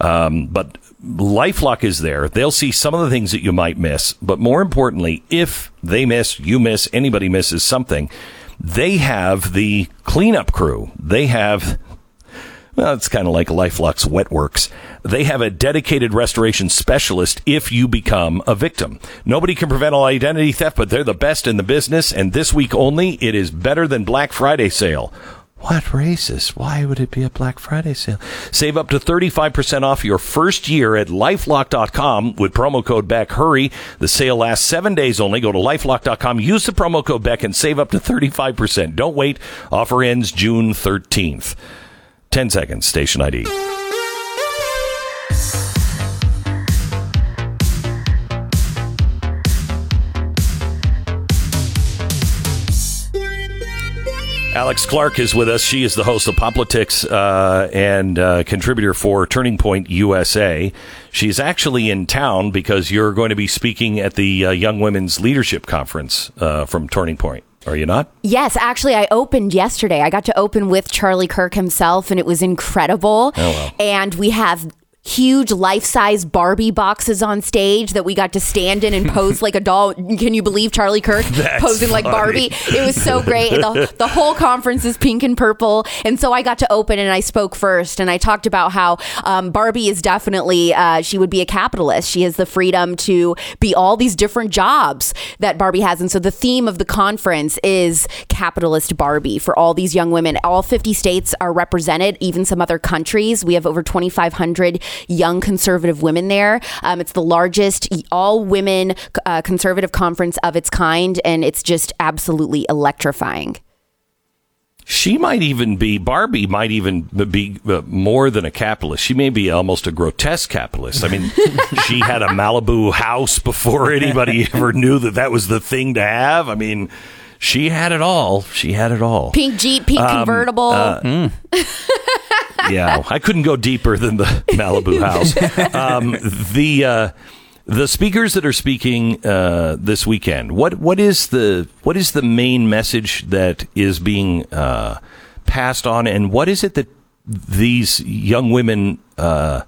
Um, but LifeLock is there. They'll see some of the things that you might miss, but more importantly, if they miss, you miss, anybody misses something, they have the cleanup crew. They have well, it's kind of like LifeLock's Wetworks. They have a dedicated restoration specialist if you become a victim. Nobody can prevent all identity theft, but they're the best in the business. And this week only, it is better than Black Friday sale. What racist? Why would it be a Black Friday sale? Save up to 35% off your first year at lifelock.com with promo code Beck. Hurry. The sale lasts seven days only. Go to lifelock.com. Use the promo code Beck and save up to 35%. Don't wait. Offer ends June 13th. 10 seconds, station ID. Alex Clark is with us. She is the host of POPlitics uh, and uh, contributor for Turning Point USA. She's actually in town because you're going to be speaking at the uh, Young Women's Leadership Conference uh, from Turning Point. Are you not? Yes, actually, I opened yesterday. I got to open with Charlie Kirk himself, and it was incredible. Oh, wow. And we have huge life-size Barbie boxes on stage that we got to stand in and pose like a doll. Can you believe Charlie Kirk That's posing like. Barbie? It was so great. The, the whole conference is pink and purple, and so I got to open and I spoke first, and I talked about how um, Barbie is definitely uh, she would be a capitalist. She has the freedom to be all these different jobs that Barbie has, and so the theme of the conference is capitalist Barbie for all these young women. All 50 states are represented, even some other countries. We have over 2,500 young conservative women there. Um, it's the largest all women uh, conservative conference of its kind, and it's just absolutely electrifying. She might even be Barbie. Might even be uh, more than a capitalist. She may be almost a grotesque capitalist. I mean, she had a Malibu house before anybody ever knew that that was the thing to have. I mean, she had it all. She had it all. Pink Jeep, pink Um, convertible. uh, yeah, I couldn't go deeper than the Malibu house. Um, the uh, the speakers that are speaking uh, this weekend. What what is the what is the main message that is being uh, passed on, and what is it that these young women uh,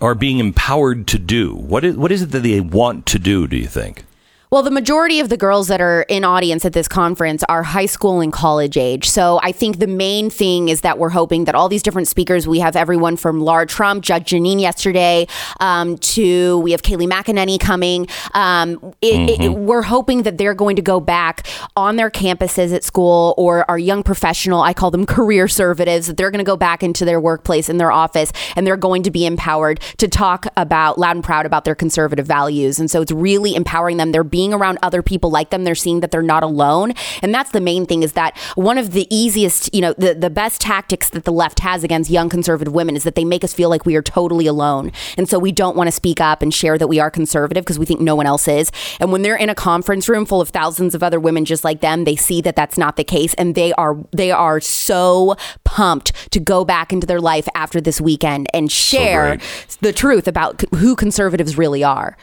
are being empowered to do? What is what is it that they want to do? Do you think? Well, the majority of the girls that are in audience at this conference are high school and college age. So I think the main thing is that we're hoping that all these different speakers, we have everyone from Laura Trump, Judge Jeanine yesterday, um, to we have Kayleigh McEnany coming. Um, it, it- we're hoping that they're going to go back on their campuses at school or our young professional, I call them career servatives, that they're going to go back into their workplace, in their office, and they're going to be empowered to talk about loud and proud about their conservative values. And so it's really empowering them. They're being around other people like them. They're seeing that they're not alone. And that's the main thing is that one of the easiest, you know, the, the best tactics that the left has against young conservative women is that they make us feel like we are totally alone. And so we don't want to speak up and share that we are conservative because we think no one else is. And when they're in a conference room full of thousands of other women just like them, they see that that's not the case and they are they are so pumped to go back into their life after this weekend and share the truth about who conservatives really are.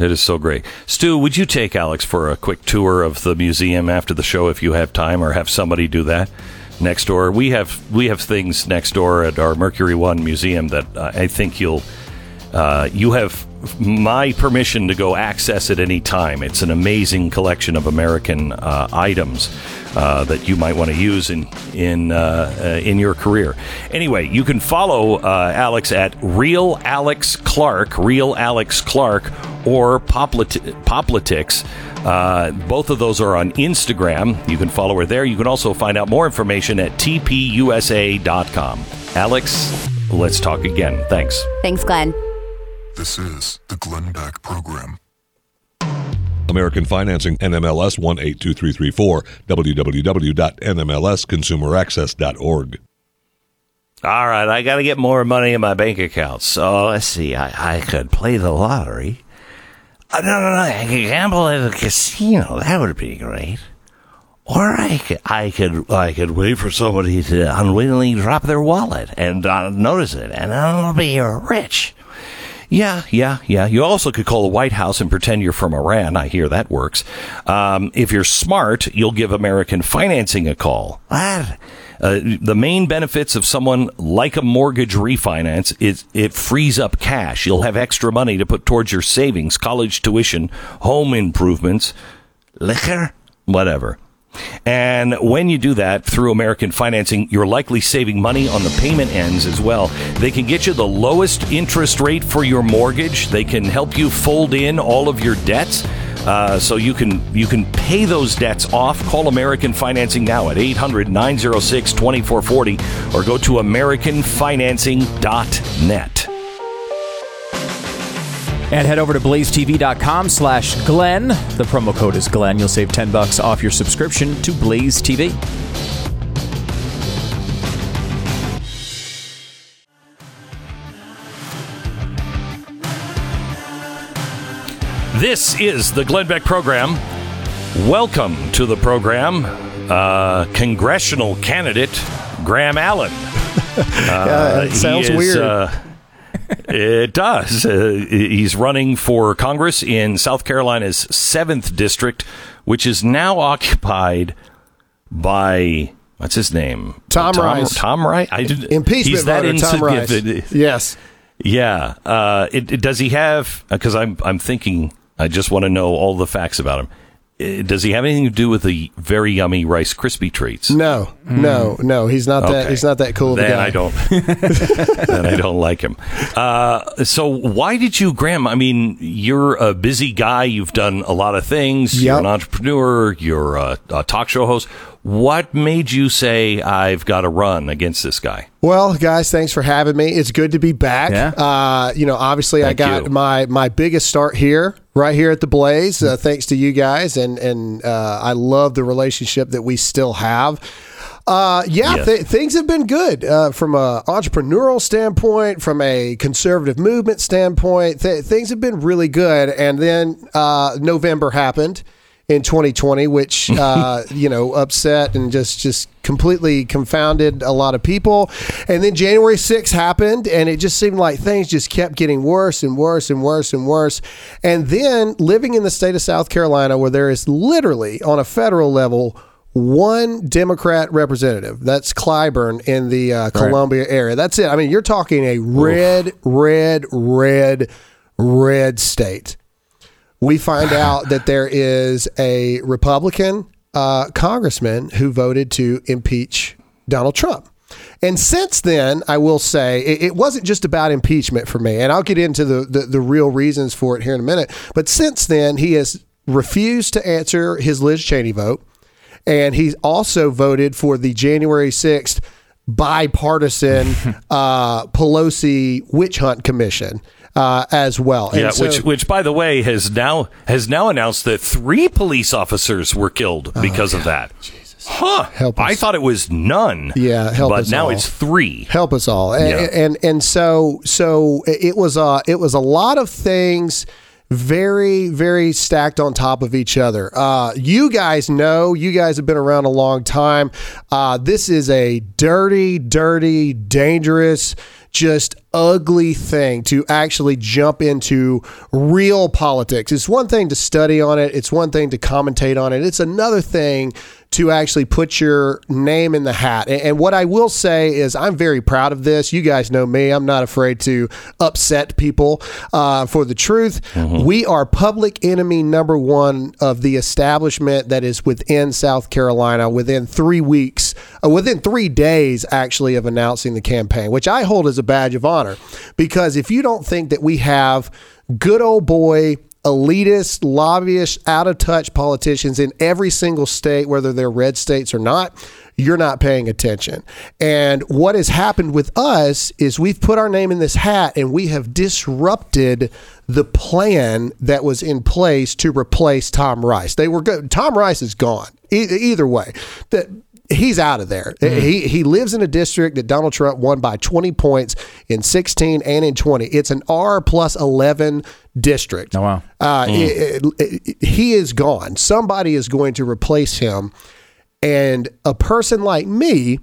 It is so great. Stu, would you take Alex for a quick tour of the museum after the show if you have time or have somebody do that? Next door, we have we have things next door at our Mercury One museum that uh, I think you'll Uh, you have my permission to go access it any time. It's an amazing collection of American uh, items uh, that you might want to use in in uh, uh, in your career. Anyway, you can follow Alex at Real Alex Clark, Real Alex Clark, or Poplit- POPlitics. Both of those are on Instagram. You can follow her there. You can also find out more information at tpusa.com. Alex, let's talk again. Thanks. Thanks, Glenn. This is the Glenn Beck Program. American Financing, NMLS 182334, www.nmlsconsumeraccess.org. All right, I got to get more money in my bank account. So let's see. I, I could play the lottery. Uh, no, no, no. I could gamble at a casino. That would be great. Or I could, I could, I could wait for somebody to unwittingly drop their wallet and uh, notice it, and I'll be rich. Yeah, yeah, yeah. You also could call the White House and pretend you're from Iran. I hear that works. Um, if you're smart, you'll give American Financing a call. Uh, the main benefits of someone like a mortgage refinance is it frees up cash. You'll have extra money to put towards your savings, college tuition, home improvements, liquor, whatever. And when you do that through American Financing, you're likely saving money on the payment ends as well. They can get you the lowest interest rate for your mortgage. They can help you fold in all of your debts. Uh, so you can you can pay those debts off. Call American Financing now at 800-906-2440 or go to americanfinancing.net. And head over to blazetv.com slash Glenn. The promo code is Glenn. You'll save 10 bucks off your subscription to Blaze TV. This is the Glenn Beck program. Welcome to the program, uh, congressional candidate Graham Allen. Yeah, it sounds is, weird. uh, it does. Uh, he's running for Congress in South Carolina's seventh district, which is now occupied by what's his name? Tom Tom Rice. Tom Rice. I did, Impeachment He's that voter, Tom Rice. Yes. Yeah. Uh, it, it- does he have? Because I'm I'm thinking. I just want to know all the facts about him. Uh, Does he have anything to do with the very yummy Rice Krispie treats? No, no, no. He's not that. Okay. He's not that cool of a Then guy. I don't. then I don't like him. Uh, so why did you, Graham? I mean, you're a busy guy. You've done a lot of things. You're an entrepreneur. You're a, a talk show host. What made you say I've got to run against this guy? Well, guys, thanks for having me. It's good to be back. Yeah. Uh, you know, obviously, Thank I got you. my my biggest start here, right here at the Blaze, uh, thanks to you guys, and and uh, I love the relationship that we still have. Uh, yeah, Yes. th- things have been good uh, from a entrepreneurial standpoint, from a conservative movement standpoint. Th- things have been really good, and then uh, November happened in 2020, which uh, you know upset and just just completely confounded a lot of people. And then January 6th happened, and it just seemed like things just kept getting worse and worse and worse and worse. And then living in the state of South Carolina, where there is literally on a federal level one Democrat representative. That's Clyburn in the uh, Columbia area. That's it. I mean, you're talking a red, red, red, red state we find out that there is a Republican uh, congressman who voted to impeach Donald Trump. And since then, I will say it, it wasn't just about impeachment for me, and I'll get into the, the, the real reasons for it here in a minute. But since then, he has refused to answer his Liz Cheney vote, and he's also voted for the January 6th bipartisan uh, Pelosi witch hunt commission uh, as well. And yeah, so- which which by the way has now has now announced that three police officers were killed Oh, because of that. Huh. Help. I thought it was none. Yeah, help but us now all. it's three. Help us all. And, Yeah. and and so so it was uh it was a lot of things very very stacked on top of each other. Uh you guys know, you guys have been around a long time. Uh this is a dirty dirty dangerous just ugly thing to actually jump into real politics. It's one thing to study on it, it's one thing to commentate on it. It's another thing to actually put your name in the hat. And, and what I will say is, I'm very proud of this. You guys know me; I'm not afraid to upset people uh, for the truth. We are public enemy number one of the establishment that is within South Carolina. Within three weeks, uh, within three days, actually, of announcing the campaign, which I hold as a badge of honor, because if you don't think that we have good old boy elitist, lobbyist, out of touch politicians in every single state, whether they're red states or not, you're not paying attention. And what has happened with us is we've put our name in this hat and we have disrupted the plan that was in place to replace Tom Rice. They were good. Tom Rice is gone. E- either way, that he's out of there. He he lives in a district that Donald Trump won by 20 points in 16 and in 20. It's an R plus 11 district. Oh wow. Uh, it- it- it- he is gone. Somebody is going to replace him, and a person like me,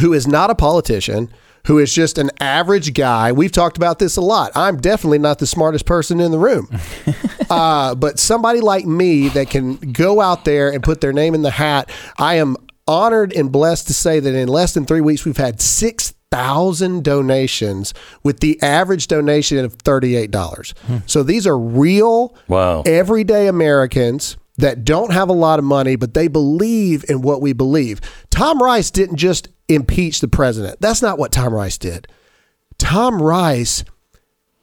who is not a politician. Who is just an average guy? We've talked about this a lot. I'm definitely not the smartest person in the room. uh, but somebody like me that can go out there and put their name in the hat, I am honored and blessed to say that in less than three weeks, we've had 6,000 donations with the average donation of $38. So these are real, Wow. everyday Americans that don't have a lot of money, but they believe in what we believe. Tom Rice didn't just impeach the president. That's not what Tom Rice did. Tom Rice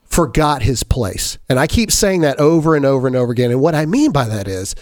forgot his place. And I keep saying that over and over and over again. And what I mean by that is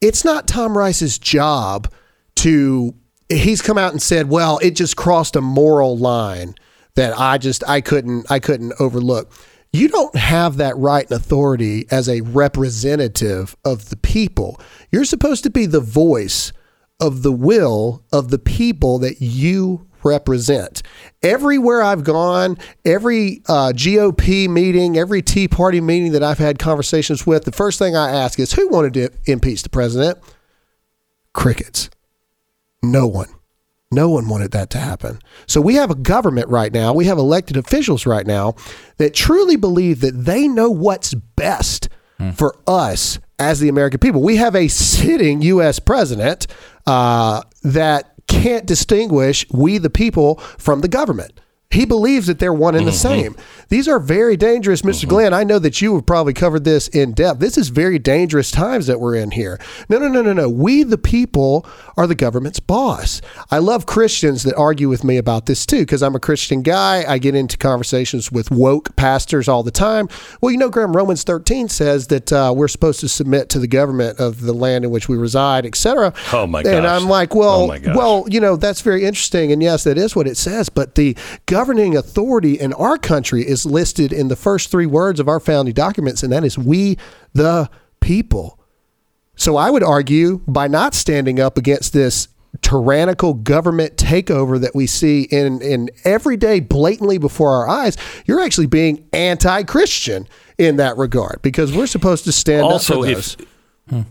it's not Tom Rice's job to he's come out and said, "Well, it just crossed a moral line that I just I couldn't I couldn't overlook." You don't have that right and authority as a representative of the people. You're supposed to be the voice of the will of the people that you represent. Everywhere I've gone, every uh, GOP meeting, every Tea Party meeting that I've had conversations with, the first thing I ask is who wanted to impeach the president? Crickets. No one. No one wanted that to happen. So we have a government right now, we have elected officials right now that truly believe that they know what's best for us as the American people. We have a sitting U.S. president uh, that can't distinguish we the people from the government. He believes that they're one and the same. These are very dangerous, mister Glenn. I know that you have probably covered this in depth. This is very dangerous times that we're in here. No, no, no, no, no. We, the people, are the government's boss. I love Christians that argue with me about this too, because I'm a Christian guy. I get into conversations with woke pastors all the time. Well, you know, Graham, Romans 13 says that uh, we're supposed to submit to the government of the land in which we reside, etc. Oh, my god. And. I'm like, well, Oh, my gosh. well, you know, that's very interesting. And yes, that is what it says. But the governing authority in our country is listed in the first three words of our founding documents, and that is we the people. So I would argue by not standing up against this tyrannical government takeover that we see in, in every day blatantly before our eyes, you're actually being anti Christian in that regard because we're supposed to stand also up for if those. Hmm.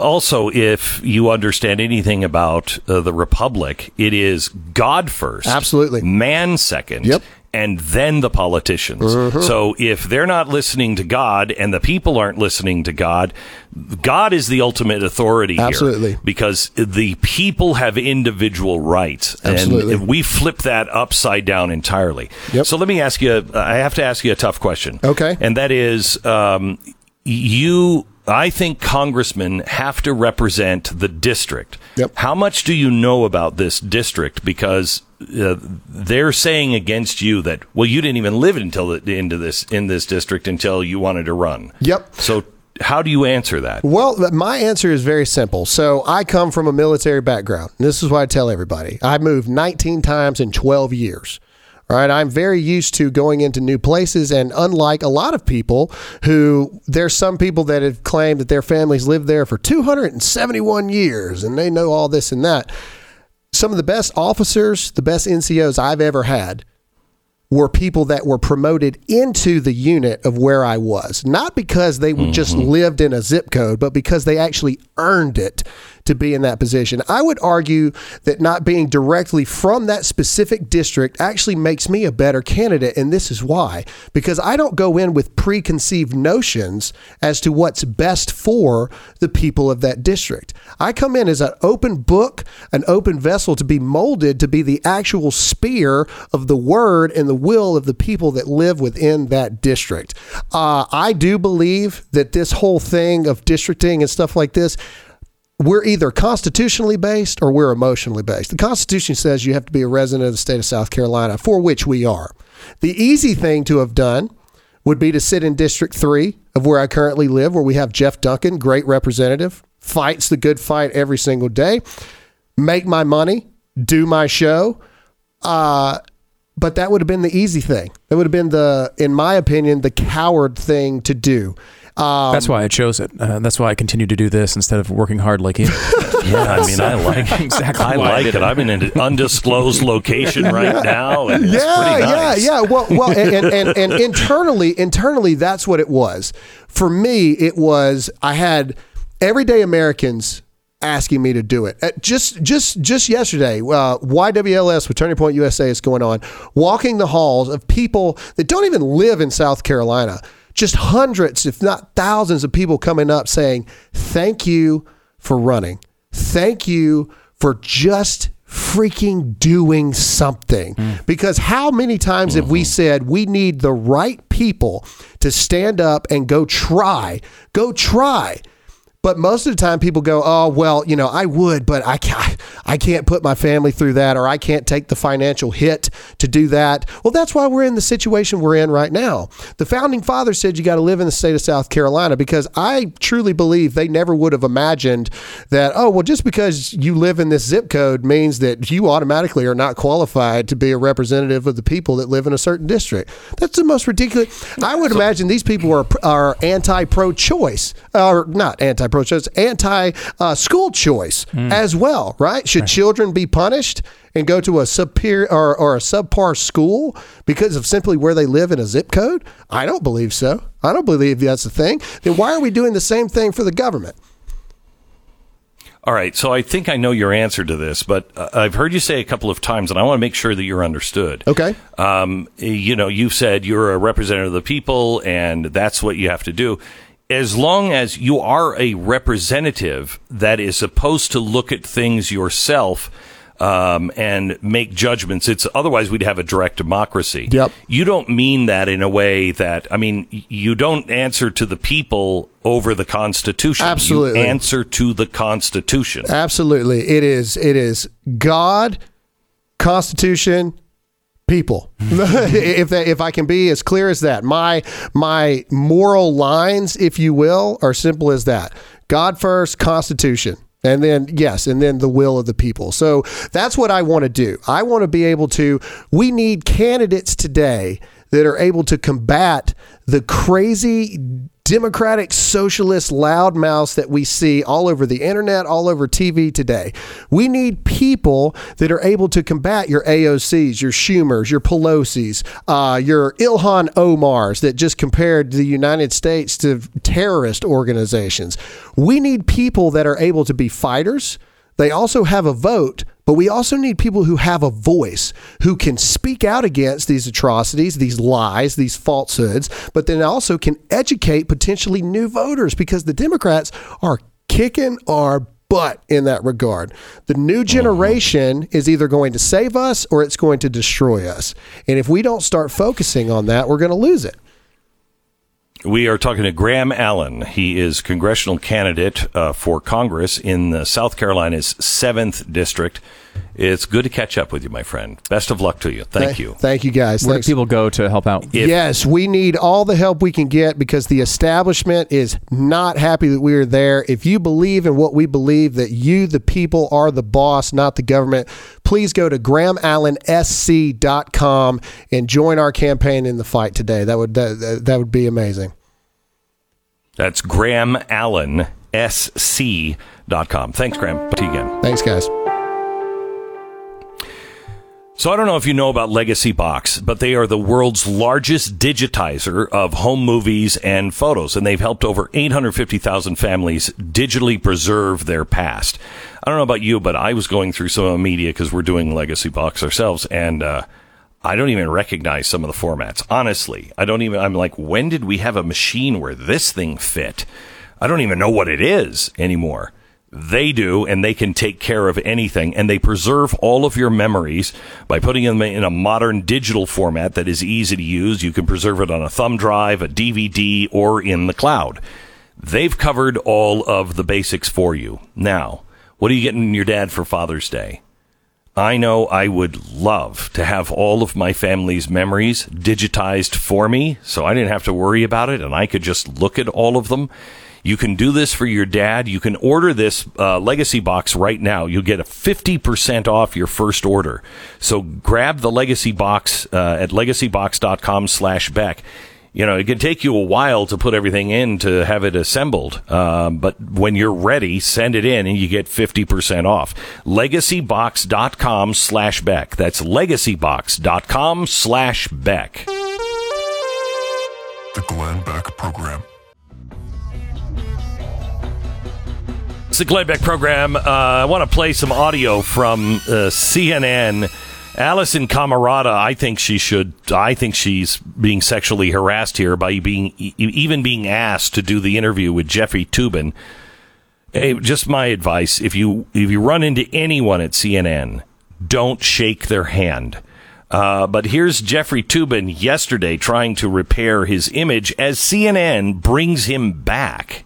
Also if you understand anything about uh, the republic it is god first Absolutely. man second Yep. and then the politicians Mhm. so if they're not listening to god and the people aren't listening to god god is the ultimate authority here Absolutely. because the people have individual rights Absolutely. and we flip that upside down entirely so let me ask you i have to ask you a tough question Okay. and that is um, you i think congressmen have to represent the district Yep. how much do you know about this district because uh, they're saying against you that well you didn't even live until the, into this in this district until you wanted to run Yep. so how do you answer that Well, my answer is very simple. So I come from a military background. This is what I tell everybody. I moved 19 times in 12 years. All right, I'm very used to going into new places, and unlike a lot of people who, there's some people that have claimed that their families lived there for 271 years and they know all this and that. Some of the best officers, the best NCOs I've ever had were people that were promoted into the unit of where I was, not because they would just lived in a zip code, but because they actually earned it to be in that position. I would argue that not being directly from that specific district actually makes me a better candidate. And this is why. Because I don't go in with preconceived notions as to what's best for the people of that district. I come in as an open book, an open vessel to be molded to be the actual spear of the word and the will of the people that live within that district. Uh, I do believe that this whole thing of districting and stuff like this we're either constitutionally based or we're emotionally based. The Constitution says you have to be a resident of the state of South Carolina, for which we are. The easy thing to have done would be to sit in District 3 of where I currently live, where we have Jeff Duncan, great representative, fights the good fight every single day, make my money, do my show. Uh, but that would have been the easy thing. That would have been the, in my opinion, the coward thing to do. Um, that's why I chose it. Uh, that's why I continue to do this instead of working hard like you. yeah, I mean, I like exactly. I like it. I'm in an undisclosed location right now. And yeah, pretty nice. yeah, yeah. Well, well, and, and, and, and internally, internally, that's what it was. For me, it was I had everyday Americans asking me to do it. Uh, just just just yesterday, uh, YWLS with Turning Point USA is going on, walking the halls of people that don't even live in South Carolina. Just hundreds, if not thousands, of people coming up saying, "Thank you for running. Thank you for just." Freaking doing something. Mm. Because how many times have we mm-hmm. said we need the right people to stand up and go try, go try but most of the time, people go, "Oh, well, you know, I would, but I can't, I can't put my family through that, or I can't take the financial hit to do that." Well, that's why we're in the situation we're in right now. The founding fathers said you got to live in the state of South Carolina because I truly believe they never would have imagined that. Oh, well, just because you live in this zip code means that you automatically are not qualified to be a representative of the people that live in a certain district. That's the most ridiculous. I would imagine these people are are anti pro choice, or not anti pro choice, anti uh, school choice as well, right? Should children be punished and go to a superior or, or a subpar school because of simply where they live in a zip code? I don't believe so. I don't believe that's the thing. Then why are we doing the same thing for the government? All right, so I think I know your answer to this, but uh, I've heard you say a couple of times, and I want to make sure that you're understood. Okay. Um, you know, you've said you're a representative of the people, and that's what you have to do. As long as you are a representative that is supposed to look at things yourself um, and make judgments, it's otherwise we'd have a direct democracy. Yep. You don't mean that in a way that I mean you don't answer to the people over the Constitution. Absolutely. you answer to the Constitution. Absolutely. It is it is God, Constitution, people. if that, if I can be as clear as that. My my moral lines, if you will, are simple as that. God first, Constitution. And then, yes, and then the will of the people. So that's what I want to do. I want to be able to, we need candidates today that are able to combat the crazy democratic socialist loudmouths that we see all over the internet, all over TV today. We need people that are able to combat your AOCs, your Schumers, your Pelosi's, uh, your Ilhan Omars that just compared the United States to terrorist organizations. We need people that are able to be fighters. They also have a vote, but we also need people who have a voice, who can speak out against these atrocities, these lies, these falsehoods, but then also can educate potentially new voters because the Democrats are kicking our butt in that regard. The new generation is either going to save us or it's going to destroy us. And if we don't start focusing on that, we're going to lose it. We are talking to Graham Allen. He is congressional candidate uh, for Congress in the South Carolina's seventh district. It's good to catch up with you, my friend. Best of luck to you. Thank you. Thank you, guys. Where Thanks. do people go to help out? yes, we need all the help we can get because the establishment is not happy that we are there. If you believe in what we believe, that you, the people, are the boss, not the government, please go to grahamallensc.com and join our campaign in the fight today. That would that, that would be amazing. That's GrahamAllenSC.com. Thanks, Graham. To you again. Thanks, guys. So I don't know if you know about Legacy Box, but they are the world's largest digitizer of home movies and photos, and they've helped over 850,000 families digitally preserve their past. I don't know about you, but I was going through some of the media because we're doing Legacy Box ourselves, and uh, I don't even recognize some of the formats. Honestly, I don't even. I'm like, when did we have a machine where this thing fit? I don't even know what it is anymore. They do, and they can take care of anything, and they preserve all of your memories by putting them in a modern digital format that is easy to use. You can preserve it on a thumb drive, a DVD, or in the cloud. They've covered all of the basics for you. Now, what are you getting your dad for Father's Day? I know I would love to have all of my family's memories digitized for me so I didn't have to worry about it and I could just look at all of them. You can do this for your dad. You can order this uh, legacy box right now. You'll get a 50% off your first order. So grab the legacy box uh, at legacybox.com slash Beck. You know, it can take you a while to put everything in to have it assembled. Um, but when you're ready, send it in and you get 50% off. Legacybox.com slash Beck. That's legacybox.com slash Beck. The Glenn Beck Program. It's the Glenn Beck program. Uh, I want to play some audio from uh, CNN. Alisyn Camerota, I think she should. I think she's being sexually harassed here by being even being asked to do the interview with Jeffrey Toobin. Hey, just my advice: if you if you run into anyone at CNN, don't shake their hand. Uh, but here's Jeffrey Toobin yesterday trying to repair his image as CNN brings him back.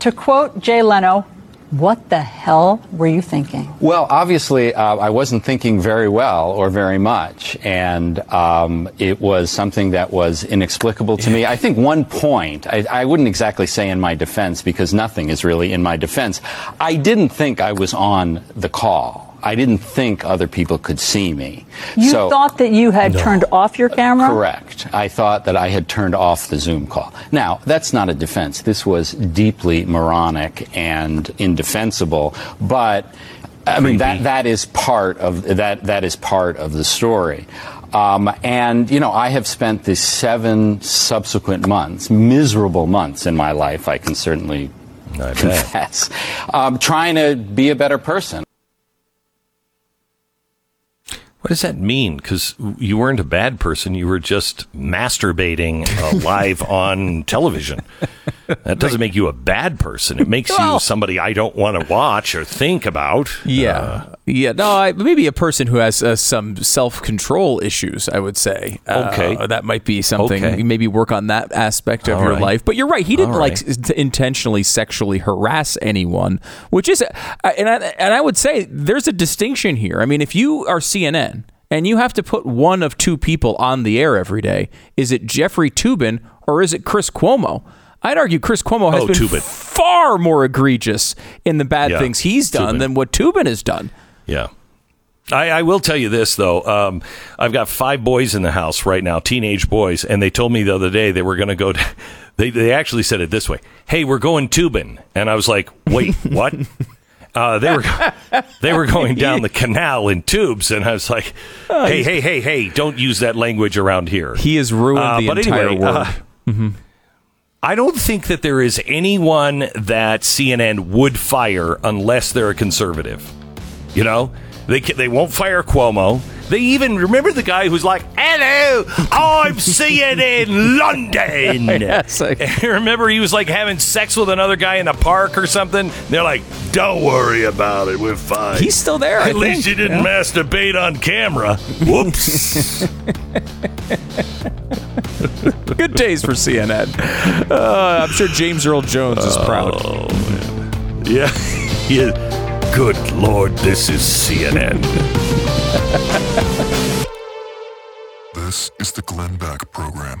To quote Jay Leno, what the hell were you thinking? Well, obviously, uh, I wasn't thinking very well or very much, and um, it was something that was inexplicable to me. I think one point, I, I wouldn't exactly say in my defense because nothing is really in my defense. I didn't think I was on the call. I didn't think other people could see me. You so, thought that you had turned off your camera? Correct. I thought that I had turned off the Zoom call. Now, that's not a defense. This was deeply moronic and indefensible, but I mean that that is part of that that is part of the story. Um, and you know, I have spent the seven subsequent months, miserable months in my life. I can certainly I confess, um, trying to be a better person. What does that mean? Because you weren't a bad person. You were just masturbating uh, live on television. That doesn't make you a bad person. It makes you somebody I don't want to watch or think about. Yeah, Uh, yeah. No, I, maybe a person who has uh, some self control issues. I would say. Uh, Okay. that might be something. Okay. Maybe work on that aspect of All your right. life. But you're right. He didn't like right. s- intentionally sexually harass anyone, which is, uh, and I, and I would say there's a distinction here. I mean, if you are CNN. And you have to put one of two people on the air every day. Is it Jeffrey Toobin or is it Chris Cuomo? I'd argue Chris Cuomo has Oh, been Toobin. far more egregious in the bad Yeah, things he's done Toobin. than what Toobin has done. Yeah. I, I will tell you this though. Um, I've got five boys in the house right now, teenage boys, and they told me the other day they were going to go. To, they they actually said it this way: "Hey, we're going tubing," and I was like, "Wait, what?" Uh, they were they were going down the canal in tubes, and I was like, "Hey, hey, hey, hey! Don't use that language around here." He has ruined Uh, the entire anyway, word. uh, Mm-hmm. I don't think that there is anyone that CNN would fire unless they're a conservative. You know, they they won't fire Cuomo. They even remember the guy who's like, "Hello, I'm CNN London." Yes, remember he was like having sex with another guy in the park or something. They're like, "Don't worry about it, we're fine." He's still there, I At least think. you didn't Yeah. masturbate on camera. Whoops. Good days for CNN. Uh, I'm sure James Earl Jones is proud. Oh, Yeah. yeah. Good Lord, this is CNN. This is the Glenn Beck Program.